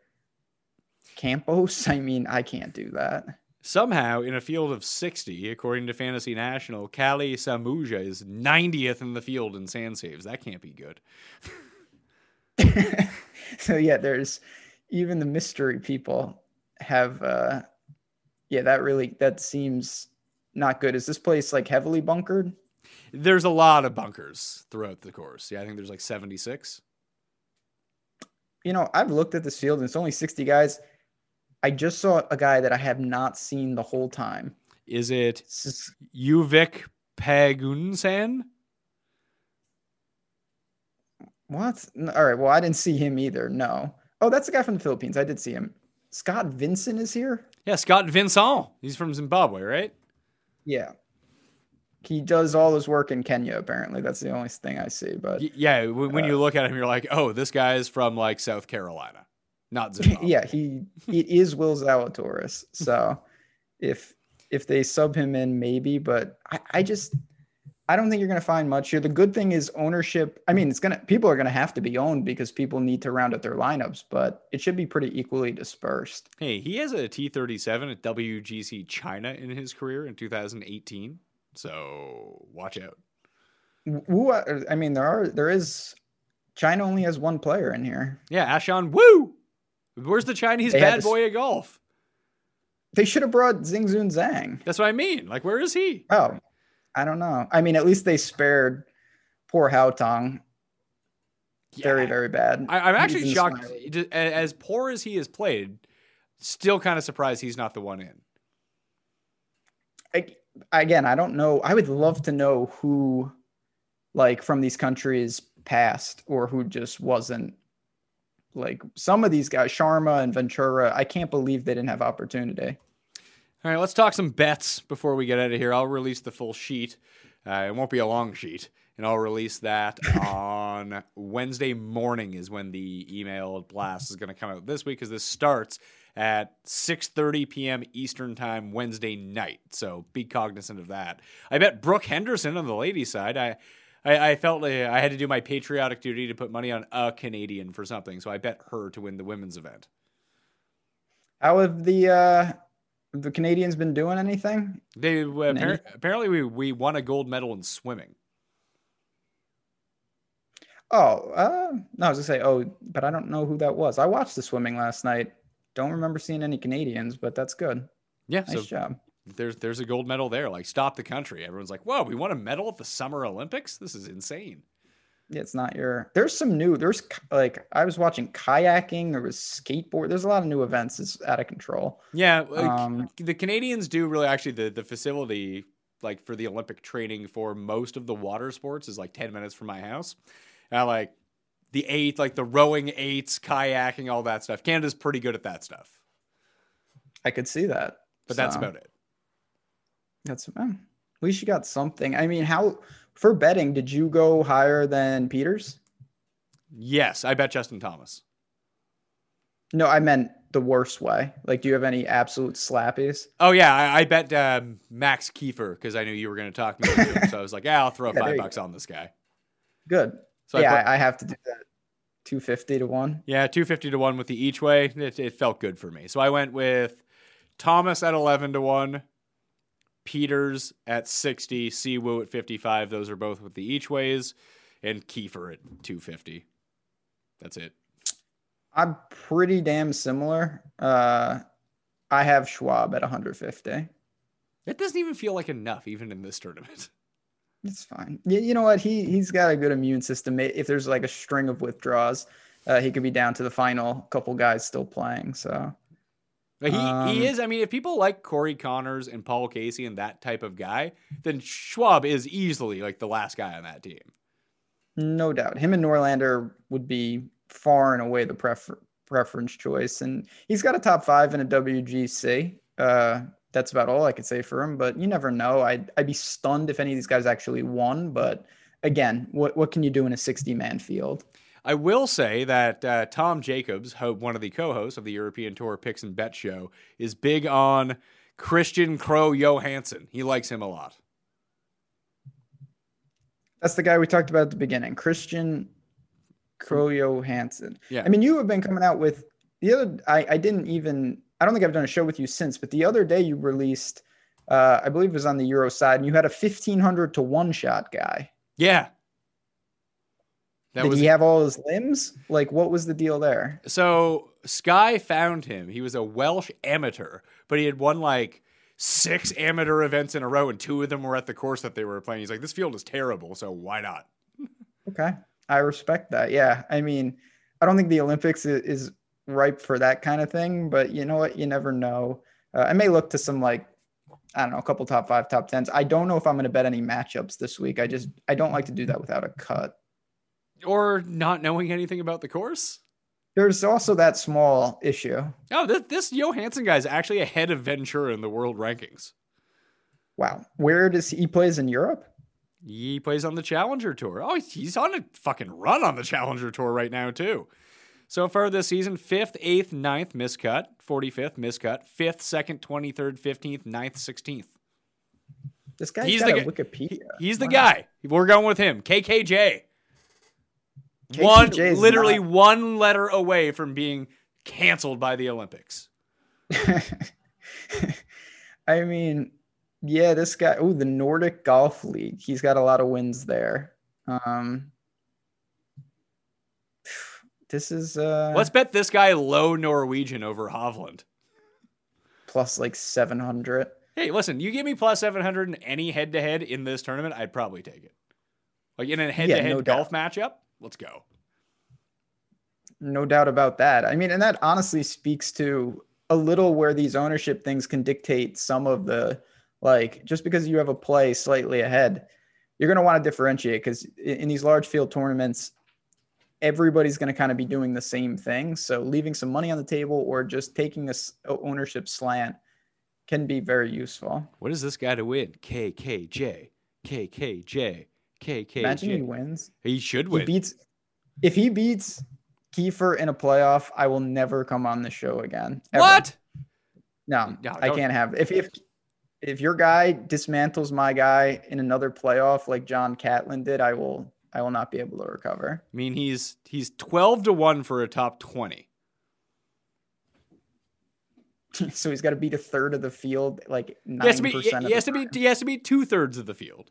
Campos, I mean, I can't do that. Somehow, in a field of 60, according to Fantasy National, Kalle Samooja is 90th in the field in sand saves. That can't be good. so yeah, there's even the mystery people have uh yeah, that really that seems not good. Is this place like heavily bunkered? There's a lot of bunkers throughout the course. Yeah, I think there's like 76. You know, I've looked at this field and it's only 60 guys. I just saw a guy that I have not seen the whole time. Is it Juvic Pagunsan? What? All right. Well, I didn't see him either. No. Oh, that's the guy from the Philippines. I did see him. Scott Vincent is here. Yeah, Scott Vincent. He's from Zimbabwe, right? Yeah he does all his work in Kenya. Apparently, that's the only thing I see. But yeah, when uh, you look at him, you're like, oh, this guy is from like South Carolina, not Zimbabwe. yeah, he it is Will Zalatoris. So if if they sub him in, maybe. But I, I just I don't think you're going to find much here. The good thing is ownership. I mean, it's gonna people are going to have to be owned because people need to round out their lineups, but it should be pretty equally dispersed. Hey, he has a T37 at WGC China in his career in 2018. So watch out. I mean, there are there is China only has one player in here. Yeah, Ashun Wu. Where's the Chinese they bad boy of golf? They should have brought Xinjun Zhang. That's what I mean. Like, where is he? Oh, I don't know. I mean, at least they spared poor Haotong. Yeah. Very, very bad. I, am actually shocked. As poor as he has played, still kind of surprised he's not the one in. I, again, I don't know. I would love to know who, like, from these countries passed or who just wasn't. Like some of these guys, Sharma and Ventura, I can't believe they didn't have opportunity. All right, let's talk some bets before we get out of here. I'll release the full sheet. Uh, it won't be a long sheet, and I'll release that on Wednesday morning. Is when the email blast is going to come out this week, because this starts at 6:30 p.m. Eastern time Wednesday night. So be cognizant of that. I bet Brooke Henderson on the ladies' side. I I, I felt like I had to do my patriotic duty to put money on a Canadian for something, so I bet her to win the women's event. How have the uh, the Canadians been doing anything? They uh, appar- apparently we we won a gold medal in swimming. Oh, uh, no, I was gonna say, oh, but I don't know who that was. I watched the swimming last night. Don't remember seeing any Canadians, but that's good. Yeah, Nice so job. there's there's a gold medal there. Like stop the country. Everyone's like, whoa, we won a medal at the Summer Olympics. This is insane. It's not your. There's some new. There's like I was watching kayaking. There was skateboard. There's a lot of new events. It's out of control. Yeah, Um, the Canadians do really actually the the facility like for the Olympic training for most of the water sports is like ten minutes from my house. And like the eight, like the rowing eights, kayaking, all that stuff. Canada's pretty good at that stuff, I could see that. but that's about it. That's eh, at least you got something. I mean, how for betting? Did you go higher than Pieters? Yes, I bet Justin Thomas. No, I meant the worst way. Like, do you have any absolute slappies? Oh yeah, I, I bet um, Max Kieffer because I knew you were going to talk me him. So I was like, yeah, I'll throw Yeah, five bucks on this guy. Good. So yeah, I put, I, have to do that. Two fifty to one. yeah, two fifty to one with the each way. It, it felt good for me. So I went with Thomas at eleven to one, Pieters at sixty, Siwoo at fifty five. Those are both with the each ways, and Kieffer at two fifty. That's it. I'm pretty damn similar. Uh, I have Schwab at 150. It doesn't even feel like enough, even in this tournament. It's fine. You, you know what? He he's got a good immune system. If there's like a string of withdrawals, uh, he could be down to the final couple guys still playing. So But he, Um, he is. I mean, if people like Corey Conners and Paul Casey and that type of guy, then Schwab is easily like the last guy on that team. no doubt, him and Norlander would be far and away the prefer- preference choice. And he's got a top five in a WGC. Uh, that's about all I could say for him. But you never know. I'd I'd be stunned if any of these guys actually won. But again, what what can you do in a 60 man field? I will say that uh, Tom Jacobs, one of the co-hosts of the European Tour Picks and Bet Show, is big on Kristian Krogh Johannessen. He likes him a lot. That's the guy we talked about at the beginning, Kristian Krogh Johannessen. Yeah. I mean, you have been coming out with the other. I, I didn't even. I don't think I've done a show with you since, but the other day you released, uh, I believe it was on the Euro side, and you had a fifteen hundred to one shot guy. Yeah. That Did was he have all his limbs? Like, what was the deal there? So Sky found him. He was a Welsh amateur, but he had won like six amateur events in a row, and two of them were at the course that they were playing. He's like, this field is terrible, so why not? Okay, I respect that. Yeah, I mean, I don't think the Olympics is, ripe for that kind of thing, but you know what? You never know. Uh, I may look to some like I don't know, a couple top five, top tens. I don't know if I'm going to bet any matchups this week. I just I don't like to do that without a cut. Or not knowing anything about the course. There's also that small issue. Oh, this, this Johannessen guy is actually ahead of Ventura in the world rankings. Wow, where does he, he plays in Europe? He plays on the Challenger Tour. Oh, he's on a fucking run on the Challenger Tour right now, too. So far this season, 5th, 8th, 9th, miscut, 45th, miscut, 5th, 2nd, 23rd, 15th, ninth, 16th. This guy's He's got the a Wikipedia. He- he's the Wow. guy. We're going with him. KKJ. One, literally not- one letter away from being canceled by the Olympics. I mean, yeah, this guy. Oh, the Nordic Golf League. He's got a lot of wins there. Um, this is uh Let's bet this guy low Norwegian over Hovland. plus like seven hundred. Hey, listen, you give me plus 700 in any head to head in this tournament, I'd probably take it. Like in a head to head doubt. golf matchup, let's go. No doubt about that. I mean, and that honestly speaks to a little where these ownership things can dictate some of the Like just because you have a play slightly ahead, you're going to want to differentiate because in these large field tournaments, everybody's going to kind of be doing the same thing. So leaving some money on the table or just taking this ownership slant can be very useful. What is this guy to win? KKJ, KKJ, KKJ. Imagine he wins. He should win. He beats if he beats Kieffer in a playoff, I will never come on the show again. ever. what? No, No, I can't have if if if your guy dismantles my guy in another playoff like John Catlin did, I will I will not be able to recover. I mean, he's he's twelve to one for a top twenty. so he's got to beat a third of the field, like nine has to be. percent He has to be. He has to be two thirds of the field.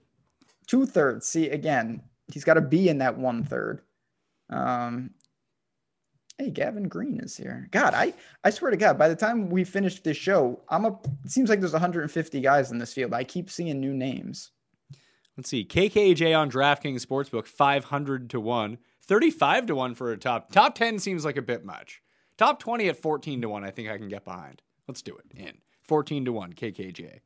Two thirds. See again, he's got to be in that one third. Um, hey, Gavin Green is here. God, I I swear to God, by the time we finish this show, I'm a. It seems like there's 150 guys in this field. I keep seeing new names. Let's see. KKJ on DraftKings Sportsbook, 500 to 1. 35 to 1 for a top. Top 10 seems like a bit much. Top 20 at 14 to 1, I think I can get behind. Let's do it. In. 14 to 1, KKJ.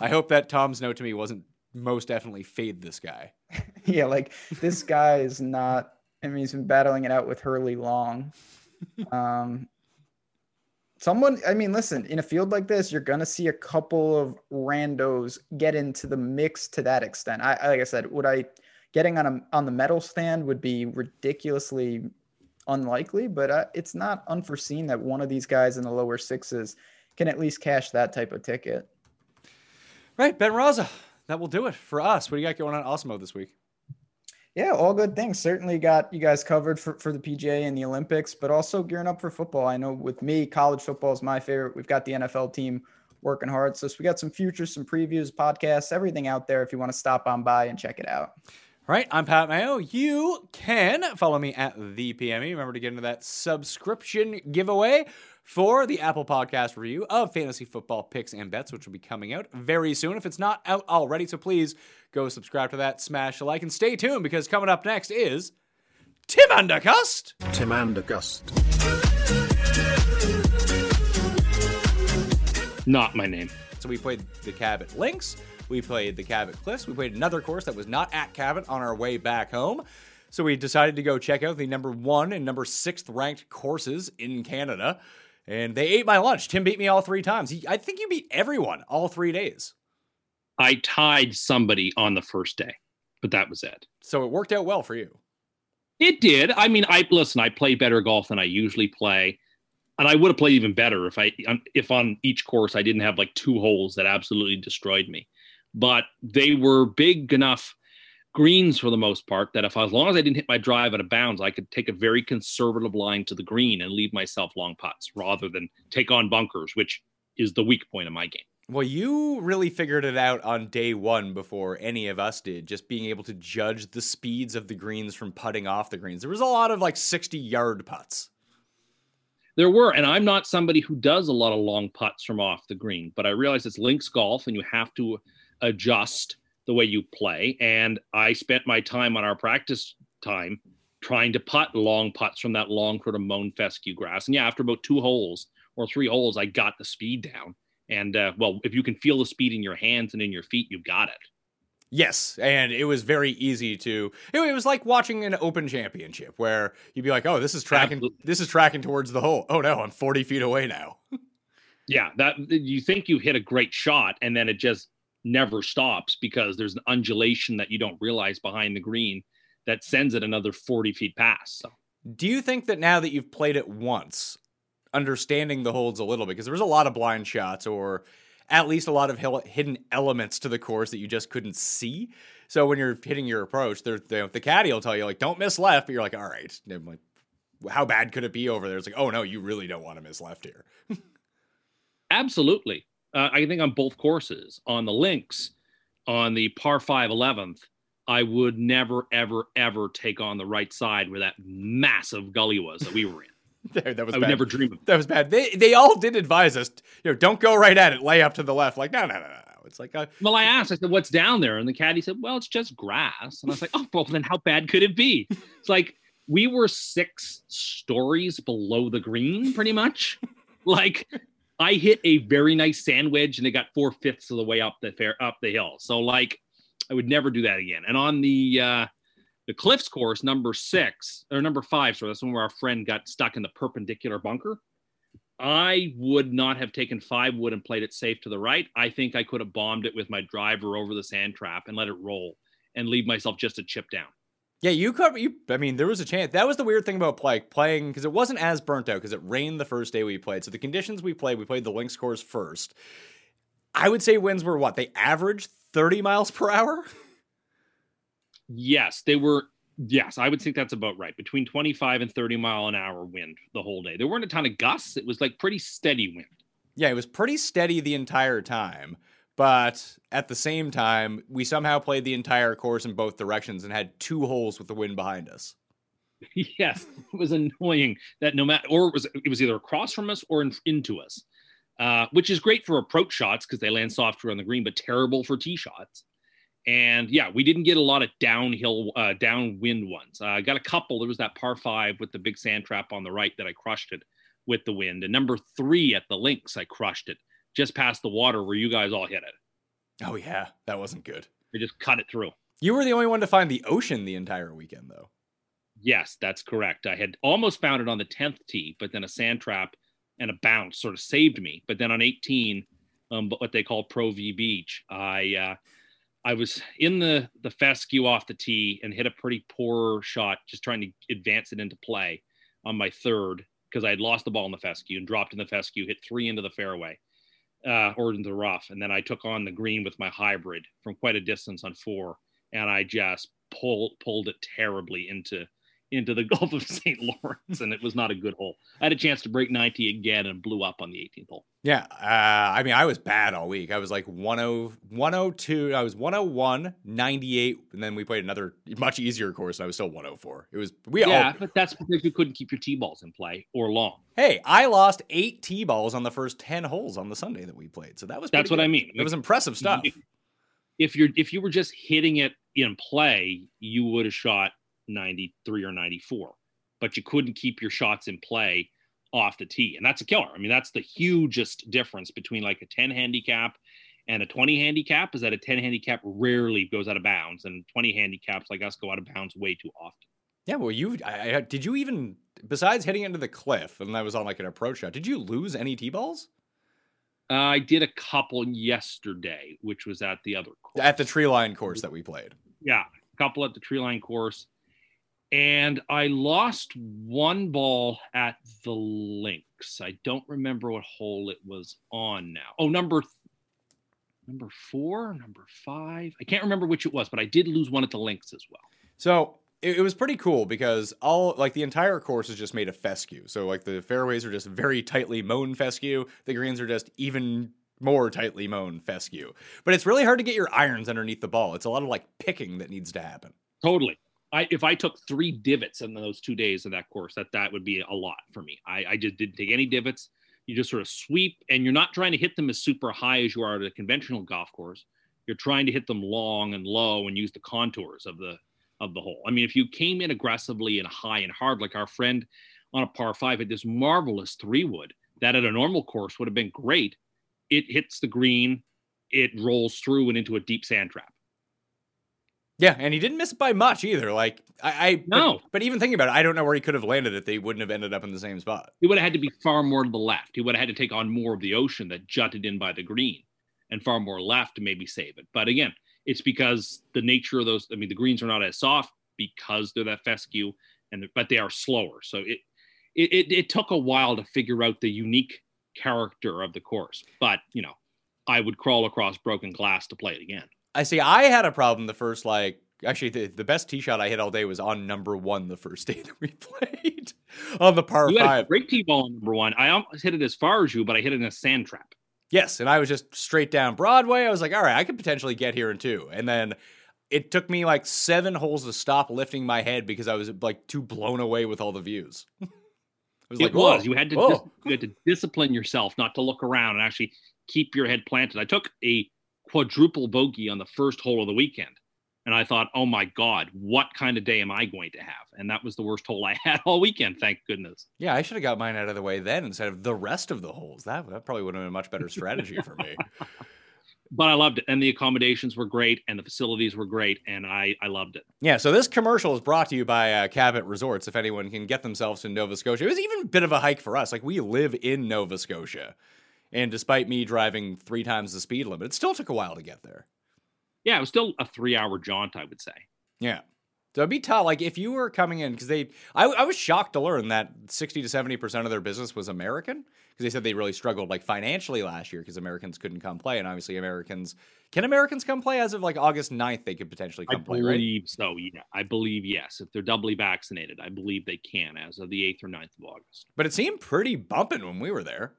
I hope that Tom's note to me wasn't most definitely fade this guy. yeah, like this guy is not. I mean, he's been battling it out with Hurly Long. Um, someone, I mean, listen, in a field like this, you're gonna see a couple of randos get into the mix to that extent. I, like I said, would I getting on a on the medal stand would be ridiculously unlikely, but uh, it's not unforeseen that one of these guys in the lower sixes can at least cash that type of ticket. Right, Ben Raza. That will do it for us. What do you got going on Awesemo this week? Yeah, all good things. Certainly got you guys covered for, for the PGA and the Olympics, but also gearing up for football. I know with me, college football is my favorite. We've got the NFL team working hard. So, so we got some futures, some previews, podcasts, everything out there if you want to stop on by and check it out. All right, I'm Pat Mayo. You can follow me at the PME. Remember to get into that subscription giveaway for the Apple Podcast review of fantasy football picks and bets, which will be coming out very soon. If it's not out already, so please go subscribe to that, smash a like, and stay tuned because coming up next is Tim Undercust. Tim Andergust. Not my name. So we played the Cabot Links, we played the Cabot Cliffs, we played another course that was not at Cabot on our way back home. So we decided to go check out the number one and number sixth ranked courses in Canada. And they ate my lunch. Tim beat me all three times. He, I think you beat everyone all three days. I tied somebody on the first day, but that was it. So it worked out well for you. It did. I mean, I listen. I play better golf than I usually play, and I would have played even better if I um, if on each course I didn't have like two holes that absolutely destroyed me. But they were big enough greens for the most part that if as long as I didn't hit my drive out of bounds, I could take a very conservative line to the green and leave myself long putts rather than take on bunkers, which is the weak point of my game. Well, you really figured it out on day one before any of us did, just being able to judge the speeds of the greens from putting off the greens. There was a lot of like 60 yard putts. There were, and I'm not somebody who does a lot of long putts from off the green, but I realize it's links golf and you have to adjust the way you play. And I spent my time on our practice time trying to putt long putts from that long sort of mown fescue grass. And yeah, after about two holes or three holes, I got the speed down. And uh, well, if you can feel the speed in your hands and in your feet, you've got it. Yes, and it was very easy to. It, it was like watching an Open Championship where you'd be like, "Oh, this is tracking. Absolutely. This is tracking towards the hole. Oh no, I'm 40 feet away now." Yeah, that you think you hit a great shot and then it just never stops because there's an undulation that you don't realize behind the green that sends it another 40 feet past. So Do you think that now that you've played it once, understanding the holds a little, because there was a lot of blind shots or at least a lot of hidden elements to the course that you just couldn't see. So when you're hitting your approach, there, the, the caddy will tell you like, "Don't miss left," but you're like, "All right." Like, how bad could it be over there? It's like, "Oh no, you really don't want to miss left here." absolutely. Uh, I think on both courses, on the links, on the par 5 11th, I would never, ever, ever take on the right side where that massive gully was that we were in. that was I would never dream of That was bad. They they all did advise us, you know, don't go right at it, lay up to the left. Like, no, no, no, no, no. It's like, uh, Well, I asked, I said, what's down there? And the caddy said, well, it's just grass. And I was like, oh, well, then how bad could it be? It's like we were six stories below the green, pretty much. like I hit a very nice sand wedge and it got four fifths of the way up the fair up the hill. So like I would never do that again. And on the uh the cliffs course, number six or number five, so that's one where our friend got stuck in the perpendicular bunker. I would not have taken five wood and played it safe to the right. I think I could have bombed it with my driver over the sand trap and let it roll and leave myself just a chip down. Yeah, you could. You, I mean, there was a chance. That was the weird thing about play, playing because it wasn't as burnt out because it rained the first day we played. So the conditions we played, we played the links course first. I would say winds were what they averaged thirty miles per hour. Yes, they were. Yes, I would think that's about right. Between 25 and 30 mile an hour wind the whole day. There weren't a ton of gusts. It was like pretty steady wind. Yeah, it was pretty steady the entire time. But at the same time, we somehow played the entire course in both directions and had two holes with the wind behind us. yes, it was annoying that no matter, or it was it was either across from us or in, into us, uh, which is great for approach shots because they land softer on the green, but terrible for tee shots. And yeah, we didn't get a lot of downhill, uh, downwind ones. I uh, got a couple. There was that par five with the big sand trap on the right that I crushed it with the wind. And number three at the links, I crushed it just past the water where you guys all hit it. Oh yeah, that wasn't good. They just cut it through. You were the only one to find the ocean the entire weekend, though. Yes, that's correct. I had almost found it on the tenth tee, but then a sand trap and a bounce sort of saved me. But then on 18, um, what they call Pro V Beach, I uh, I was in the the fescue off the tee and hit a pretty poor shot, just trying to advance it into play on my third because I had lost the ball in the fescue and dropped in the fescue, hit three into the fairway uh, or into the rough, and then I took on the green with my hybrid from quite a distance on four, and I just pulled pulled it terribly into into the Gulf of St. Lawrence, and it was not a good hole. I had a chance to break 90 again and blew up on the 18th hole. Yeah. Uh, I mean, I was bad all week. I was like 10, 102. I was 101, 98, and then we played another much easier course, and I was still 104. It was, we all yeah, all. but that's because you couldn't keep your tee balls in play or long. Hey, I lost eight tee balls on the first 10 holes on the Sunday that we played. So that was, that's what good. I mean. It was impressive stuff. If you're, if you were just hitting it in play, you would have shot 93 or 94, but you couldn't keep your shots in play off the tee. And that's a killer. I mean, that's the hugest difference between like a 10 handicap and a 20 handicap is that a 10 handicap rarely goes out of bounds and 20 handicaps like us go out of bounds way too often. Yeah, well, you I, I, did you even besides hitting into the cliff and that was on like an approach shot? Did you lose any tee balls? Uh, I did a couple yesterday, which was at the other course. At the tree line course that we played. Yeah, a couple at the tree line course and I lost one ball at the links. I don't remember what hole it was on now. Oh, number th- number four, number five. I can't remember which it was, but I did lose one at the links as well. So it, it was pretty cool because all like the entire course is just made of fescue. So like the fairways are just very tightly mown fescue. The greens are just even more tightly mown fescue. But it's really hard to get your irons underneath the ball. It's a lot of like picking that needs to happen. Totally. I, if I took three divots in those two days of that course, that that would be a lot for me. I, I just didn't take any divots. You just sort of sweep, and you're not trying to hit them as super high as you are at a conventional golf course. You're trying to hit them long and low and use the contours of the of the hole. I mean, if you came in aggressively and high and hard, like our friend on a par five had this marvelous three wood that at a normal course would have been great. It hits the green, it rolls through and into a deep sand trap. Yeah, and he didn't miss it by much either. Like I, I no, but, but, even thinking about it, I don't know where he could have landed it. They wouldn't have ended up in the same spot. He would have had to be far more to the left. He would have had to take on more of the ocean that jutted in by the green, and far more left to maybe save it. But again, it's because the nature of those. I mean, the greens are not as soft because they're that fescue, and but they are slower. So it, it it it took a while to figure out the unique character of the course. But you know, I would crawl across broken glass to play it again. I see. I had a problem the first like actually the, the best tee shot I hit all day was on number one the first day that we played on the par you five. Great tee ball on number one. I almost hit it as far as you, but I hit it in a sand trap. Yes, and I was just straight down Broadway. I was like, all right, I could potentially get here in two, and then. It took me like seven holes to stop lifting my head because I was like too blown away with all the views. it was. Like, was. You had to dis- you had to discipline yourself not to look around and actually keep your head planted. I took a quadruple bogey on the first hole of the weekend. And I thought, oh my God, what kind of day am I going to have? And that was the worst hole I had all weekend, thank goodness. Yeah, I should have got mine out of the way then instead of the rest of the holes. That, that probably would have been a much better strategy for me. But I loved it. And the accommodations were great and the facilities were great. And I, I loved it. Yeah, so this commercial is brought to you by uh, Cabot Resorts. If anyone can get themselves to Nova Scotia, it was even a bit of a hike for us. Like we live in Nova Scotia, and despite me driving three times the speed limit, it still took a while to get there. Yeah, it was still a three hour jaunt, I would say. Yeah. So it'd be tough. Like if you were coming in, because they, I, I was shocked to learn that 60 to 70% of their business was American. Because they said they really struggled like financially last year because Americans couldn't come play. And obviously, Americans, can Americans come play as of like August 9th? They could potentially come I play, right? believe so. Yeah, I believe yes. If they're doubly vaccinated, I believe they can as of the 8th or 9th of August. But it seemed pretty bumping when we were there.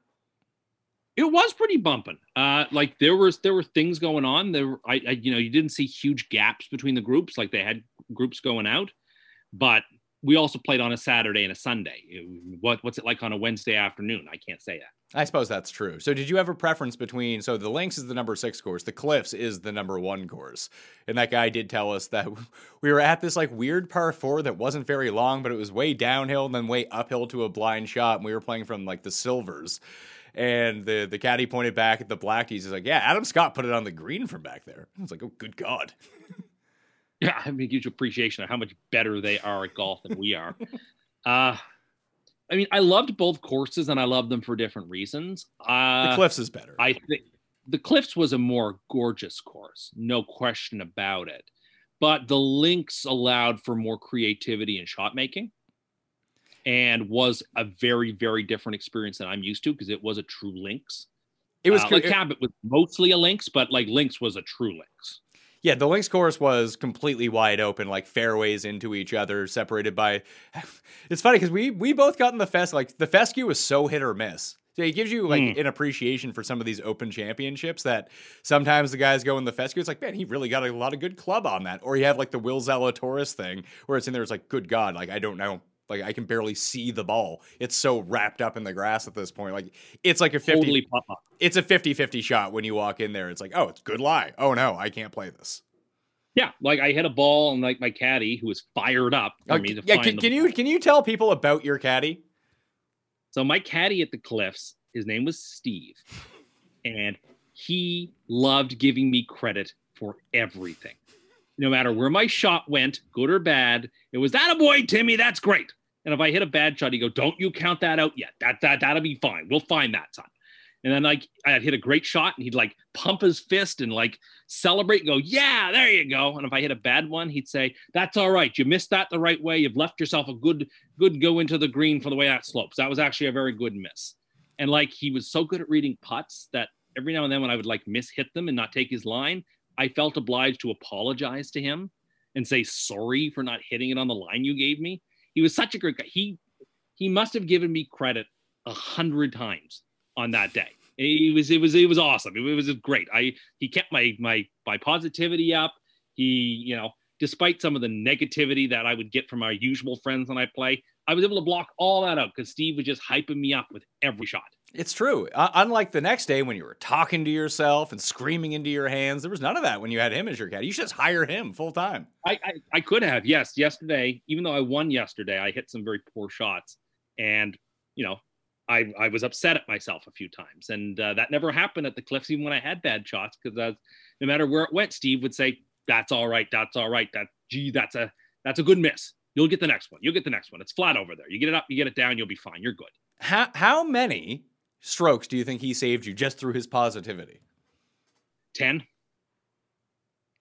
It was pretty bumping. Uh, like there was there were things going on. There, I, I you know you didn't see huge gaps between the groups. Like they had groups going out, but we also played on a Saturday and a Sunday. What what's it like on a Wednesday afternoon? I can't say that. I suppose that's true. So, did you have a preference between? So, the Links is the number six course, the Cliffs is the number one course, and that guy did tell us that we were at this like weird par four that wasn't very long, but it was way downhill and then way uphill to a blind shot, and we were playing from like the silvers. And the the caddy pointed back at the blackies. He's like, "Yeah, Adam Scott put it on the green from back there." I was like, "Oh, good God!" Yeah, I mean, you appreciation of how much better they are at golf than we are. uh, I mean, I loved both courses and I loved them for different reasons. Uh, the Cliffs is better. I think the Cliffs was a more gorgeous course, no question about it. But the links allowed for more creativity and shot making and was a very, very different experience than I'm used to because it was a true links. it was Uh, like Cabot was mostly a links, but like links was a true links. Yeah, the links course was completely wide open, like fairways into each other, separated by. It's funny because we we both got in the fest. Like the fescue was so hit or miss. So it gives you like Hmm. an appreciation for some of these open championships that sometimes the guys go in the fescue. It's like, man, he really got a lot of good club on that. Or you have like the Will Zalatoris thing where it's in there. It's like, good God, like I don't know. Like I can barely see the ball. It's so wrapped up in the grass at this point. Like it's like a 50 Totally pop up. it's a 50-50 shot when you walk in there. It's like, oh, it's good lie. Oh no, I can't play this. Yeah, like I hit a ball and like my caddy who was fired up for Uh, me to yeah, find can, can you can you tell people about your caddy? So my caddy at the Cliffs, his name was Steve, and he loved giving me credit for everything. No matter where my shot went, good or bad, it was that a boy, Timmy. That's great. And if I hit a bad shot, he'd go, "Don't you count that out yet? That that that'll be fine. We'll find that time. And then like I'd hit a great shot, and he'd like pump his fist and like celebrate and go, "Yeah, there you go." And if I hit a bad one, he'd say, "That's all right. You missed that the right way. You've left yourself a good good go into the green for the way that slopes. That was actually a very good miss." And like he was so good at reading putts that every now and then when I would like miss hit them and not take his line, I felt obliged to apologize to him and say sorry for not hitting it on the line you gave me. He was such a great guy. He he must have given me credit a hundred times on that day. It was it was it was awesome. It was great. I he kept my my my positivity up. He you know despite some of the negativity that I would get from our usual friends when I play, I was able to block all that out because Steve was just hyping me up with every shot. It's true. Uh, unlike the next day when you were talking to yourself and screaming into your hands, there was none of that when you had him as your caddy. You should just hire him full time. I, I I could have yes yesterday. Even though I won yesterday, I hit some very poor shots, and you know I I was upset at myself a few times, and uh, that never happened at the Cliffs even when I had bad shots because no matter where it went, Steve would say that's all right, that's all right, that gee that's a that's a good miss. You'll get the next one. You'll get the next one. It's flat over there. You get it up, you get it down, you'll be fine. You're good. How how many strokes do you think he saved you just through his positivity? Ten.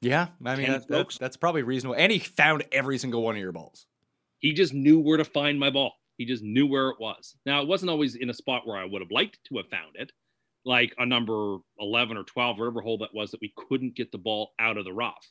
Yeah, I mean that, that- that's probably reasonable. And he found every single one of your balls. he just knew where to find my ball. He just knew where it was. Now, it wasn't always in a spot where I would have liked to have found it, like a number 11 or 12, whatever hole that was, that we couldn't get the ball out of the rough.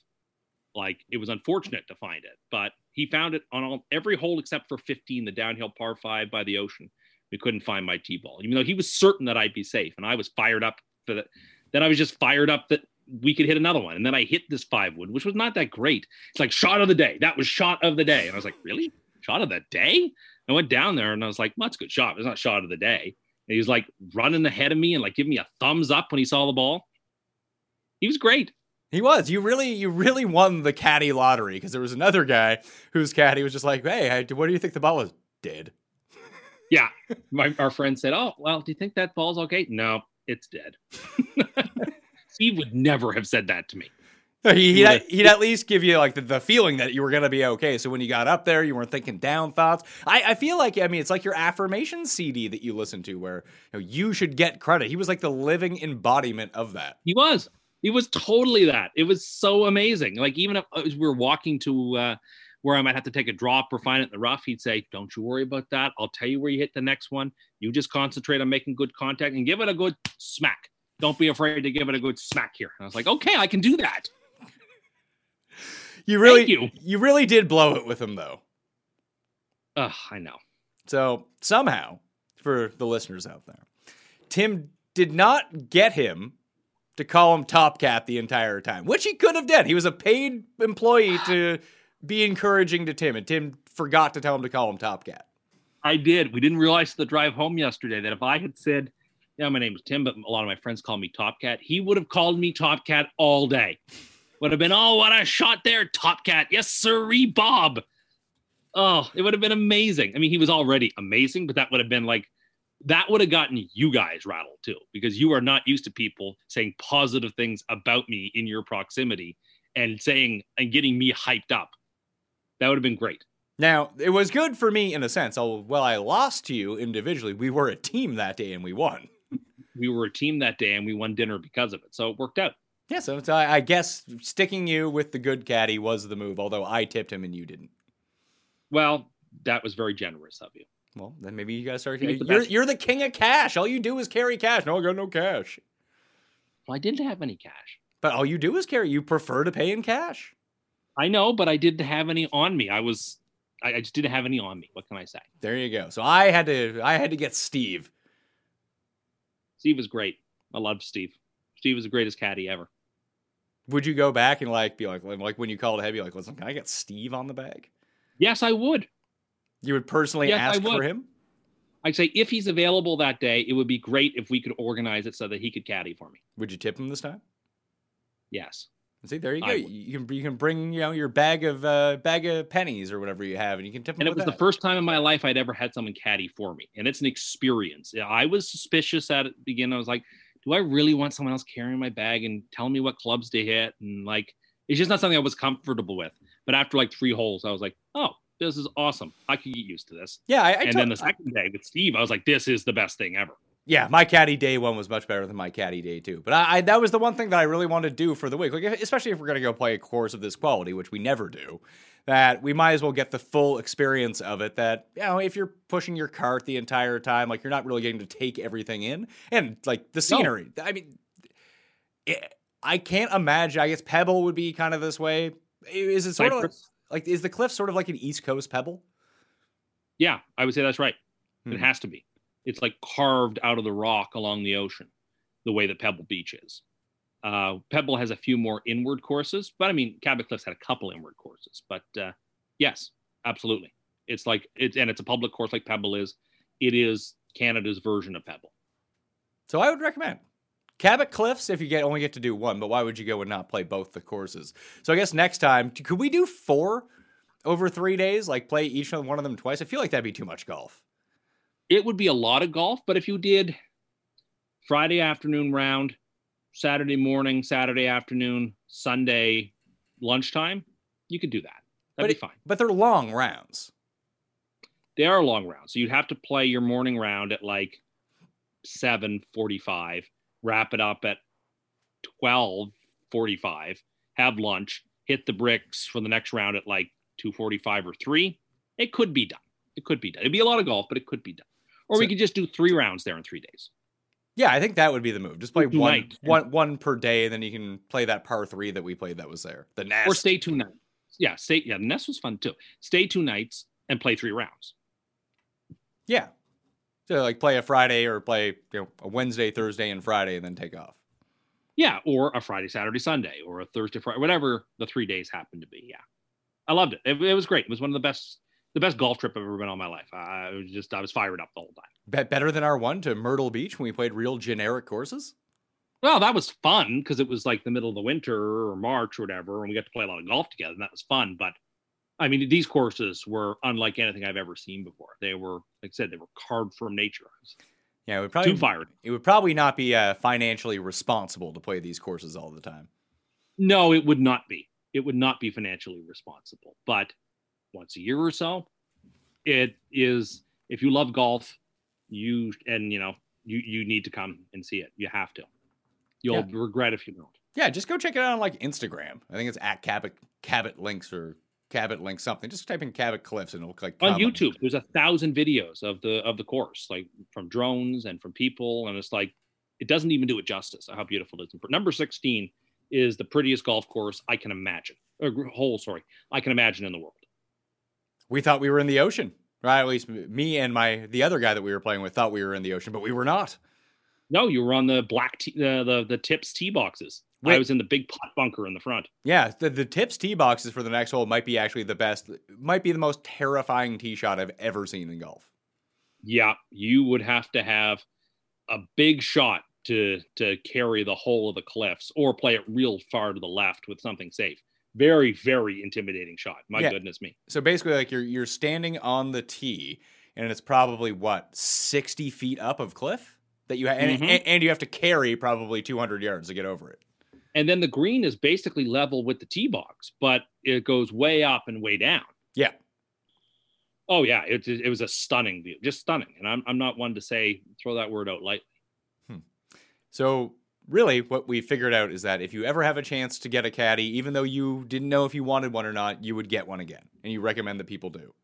Like it was unfortunate to find it, but he found it on all, every hole except for 15, the downhill par five by the ocean. We couldn't find my tee ball, even though he was certain that I'd be safe. And I was fired up for that. Then I was just fired up that we could hit another one. And then I hit this five wood, which was not that great. It's like shot of the day. That was shot of the day. And I was like, really? Shot of the day? I went down there and I was like, well, that's a good shot. It's not shot of the day. And he was like running ahead of me and like giving me a thumbs up when he saw the ball. He was great. He was. You really, you really won the caddy lottery because there was another guy whose caddy was just like, "Hey, what do you think the ball was?" Dead. Yeah. My, our friend said, Oh, well, do you think that ball's okay? No, it's dead. Steve would never have said that to me. He, he'd, Yeah. he'd at least give you like the, the feeling that you were gonna be okay. So when you got up there, you weren't thinking down thoughts. I, I feel like I mean it's like your affirmation CD that you listen to, where you, know, you should get credit. He was like the living embodiment of that. He was. He was totally that. It was so amazing. Like even if as we were walking to uh, where I might have to take a drop or find it in the rough, he'd say, "Don't you worry about that. I'll tell you where you hit the next one. You just concentrate on making good contact and give it a good smack. Don't be afraid to give it a good smack here." And I was like, "Okay, I can do that." You really, Thank you. really did blow it with him though. Ugh, I know. So somehow, for the listeners out there, Tim did not get him to call him Top Cat the entire time, which he could have done. He was a paid employee to be encouraging to Tim, and Tim forgot to tell him to call him Top Cat. I did. We didn't realize the drive home yesterday that if I had said, "Yeah, my name is Tim," but a lot of my friends call me Top Cat, he would have called me Top Cat all day. Would have been, "Oh, what a shot there, Top Cat! Yes, sirree, Bob." Oh, it would have been amazing. I mean, he was already amazing, but that would have been like that would have gotten you guys rattled too, because you are not used to people saying positive things about me in your proximity and saying and getting me hyped up. That would have been great. Now, it was good for me in a sense. Oh, well, I lost to you individually. We were a team that day and we won. We were a team that day and we won dinner because of it. So it worked out. Yeah, so I I guess sticking you with the good caddy was the move, although I tipped him and you didn't. Well, that was very generous of you. Well, then maybe you guys start. You're, you're the king of cash. All you do is carry cash. No, I got no cash. Well, I didn't have any cash. But all you do is carry. You prefer to pay in cash. I know, but I didn't have any on me. I was, I, I just didn't have any on me. What can I say? There you go. So I had to. I had to get Steve. Steve was great. I loved Steve. Steve was the greatest caddy ever. Would you go back and like be like like when you called ahead, be like, listen, can I get Steve on the bag? Yes, I would. You would personally Yes, ask for him. I'd say if he's available that day, it would be great if we could organize it so that he could caddy for me. Would you tip him this time? Yes. See, there you go. I You can you can bring you know your bag of uh, bag of pennies or whatever you have, and you can tip. And it was the first time in my life I'd ever had someone caddy for me. And it's an experience. I was suspicious at the beginning. I was like, do I really want someone else carrying my bag and telling me what clubs to hit? And like, it's just not something I was comfortable with. But after like three holes, I was like, oh, this is awesome. I can get used to this. Yeah, I, I and then the second day with Steve, I was like, this is the best thing ever. Yeah, my caddy day one was much better than my caddy day two. But I, I that was the one thing that I really wanted to do for the week, like especially if we're gonna go play a course of this quality, which we never do. That we might as well get the full experience of it. That you know, if you're pushing your cart the entire time, like you're not really getting to take everything in, and like the scenery. I mean, it, I can't imagine. I guess Pebble would be kind of this way. Is it sort of like, like is the cliff sort of like an East Coast Pebble? Yeah, I would say that's right. It Hmm. has to be. It's like carved out of the rock along the ocean, the way that Pebble Beach is. Uh, Pebble has a few more inward courses, but I mean, Cabot Cliffs had a couple inward courses. But uh, yes, absolutely. It's like it's and it's a public course like Pebble is. It is Canada's version of Pebble. So I would recommend Cabot Cliffs if you get only get to do one. But why would you go and not play both the courses? So I guess next time, could we do four over three days? Like play each one of them twice? I feel like that'd be too much golf. It would be a lot of golf, but if you did Friday afternoon round, Saturday morning, Saturday afternoon, Sunday lunchtime, you could do that. That'd but be fine. But they're long rounds. They are long rounds. So you'd have to play your morning round at like 7:45, wrap it up at 12:45, have lunch, hit the bricks for the next round at like 2:45 or 3. It could be done. It could be done. It'd be a lot of golf, but it could be done. Or we could just do 3 rounds there in 3 days. Yeah, I think that would be the move. Just play one, nights. one, one per day, and then you can play that par three that we played that was there. The nest. Or stay two nights. Yeah, stay yeah, the nest was fun too. Stay two nights and play 3 rounds. Yeah. So like play a Friday or play you know a Wednesday, Thursday, and Friday, and then take off. Yeah, or a Friday, Saturday, Sunday, or a Thursday, Friday, whatever the three days happened to be. Yeah, I loved it. it. It was great. It was one of the best, the best golf trip I've ever been on in my life. I was just, I was fired up the whole time. Bet better than our one to Myrtle Beach when we played real generic courses. Well, that was fun because it was like the middle of the winter or March or whatever, and we got to play a lot of golf together, and that was fun. But I mean, these courses were unlike anything I've ever seen before. They were, like I said, they were card from nature. Yeah, it would probably Too fired. It would probably not be uh, financially responsible to play these courses all the time. No, it would not be. It would not be financially responsible. But once a year or so, it is. If you love golf, you and you know you you need to come and see it. You have to. You'll Yeah. regret if you don't. Yeah, just go check it out on like Instagram. I think it's at Cabot Cabot Links or Cabot Links something. Just type in Cabot Cliffs and it'll look like on. YouTube. There's a thousand videos of the of the course, like from drones and from people, and it's like it doesn't even do it justice. How beautiful it is. Number 16 is the prettiest golf course I can imagine. Or hole, sorry, I can imagine in the world. We thought we were in the ocean, right? At least me and my the other guy that we were playing with thought we were in the ocean, but we were not. No, you were on the black tee, the, uh, the the tips tee boxes. I was in the big pot bunker in the front. Yeah, the, the tips tee boxes for the next hole might be actually the best, might be the most terrifying tee shot I've ever seen in golf. Yeah, you would have to have a big shot to to carry the whole of the cliffs, or play it real far to the left with something safe. Very, very intimidating shot. My Yeah. goodness me. So basically, like you're you're standing on the tee, and it's probably what sixty feet up of cliff that you ha- and, Mhm. and, and you have to carry probably two hundred yards to get over it. And then the green is basically level with the tee box, but it goes way up and way down. Yeah, Oh yeah, it, it was a stunning view, just stunning. And I'm I'm not one to say throw that word out lightly. So really, what we figured out is that if you ever have a chance to get a caddy, even though you didn't know if you wanted one or not, you would get one again, and you recommend that people do.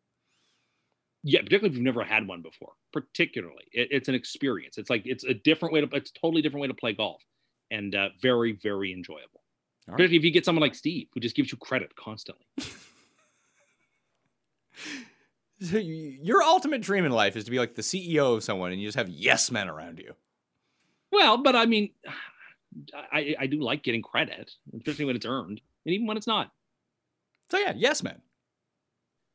Yeah, particularly if you've never had one before. Particularly, it, it's an experience. It's like it's a different way to it's a totally different way to play golf, and uh, very very enjoyable. All right. Especially if you get someone like Steve who just gives you credit constantly. So you- your ultimate dream in life is to be like the CEO of someone, and you just have yes men around you. Well, but I mean, I I do like getting credit, especially when it's earned, and even when it's not. So yeah, yes man.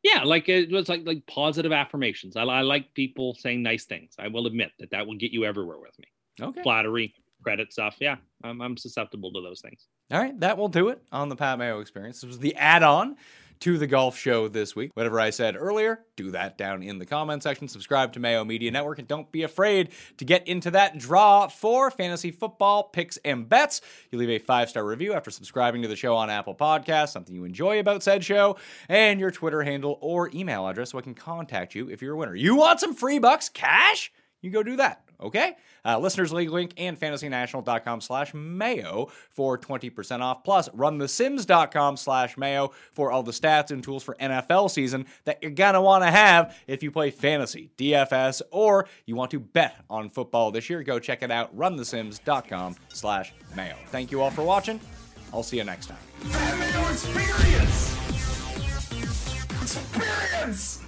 Yeah, like uh, it was like like positive affirmations. I, I like people saying nice things. I will admit that that will get you everywhere with me. Okay. Flattery, credit stuff. Yeah, I'm I'm susceptible to those things. All right, that will do it on the Pat Mayo experience. This was the add on to the golf show this week. Whatever I said earlier, do that down in the comment section. Subscribe to Mayo Media Network and don't be afraid to get into that draw for fantasy football picks and bets. You leave a five star review after subscribing to the show on Apple Podcasts, something you enjoy about said show, and your Twitter handle or email address so I can contact you if you're a winner. You want some free bucks cash? You go do that. Okay? Uh, Listeners League link and fantasynational.com slash mayo for 20% off. Plus, runthesims.com slash mayo for all the stats and tools for NFL season that you're going to want to have if you play fantasy, DFS, or you want to bet on football this year. Go check it out. Runthesims.com slash mayo. Thank you all for watching. I'll see you next time. Experience! Experience!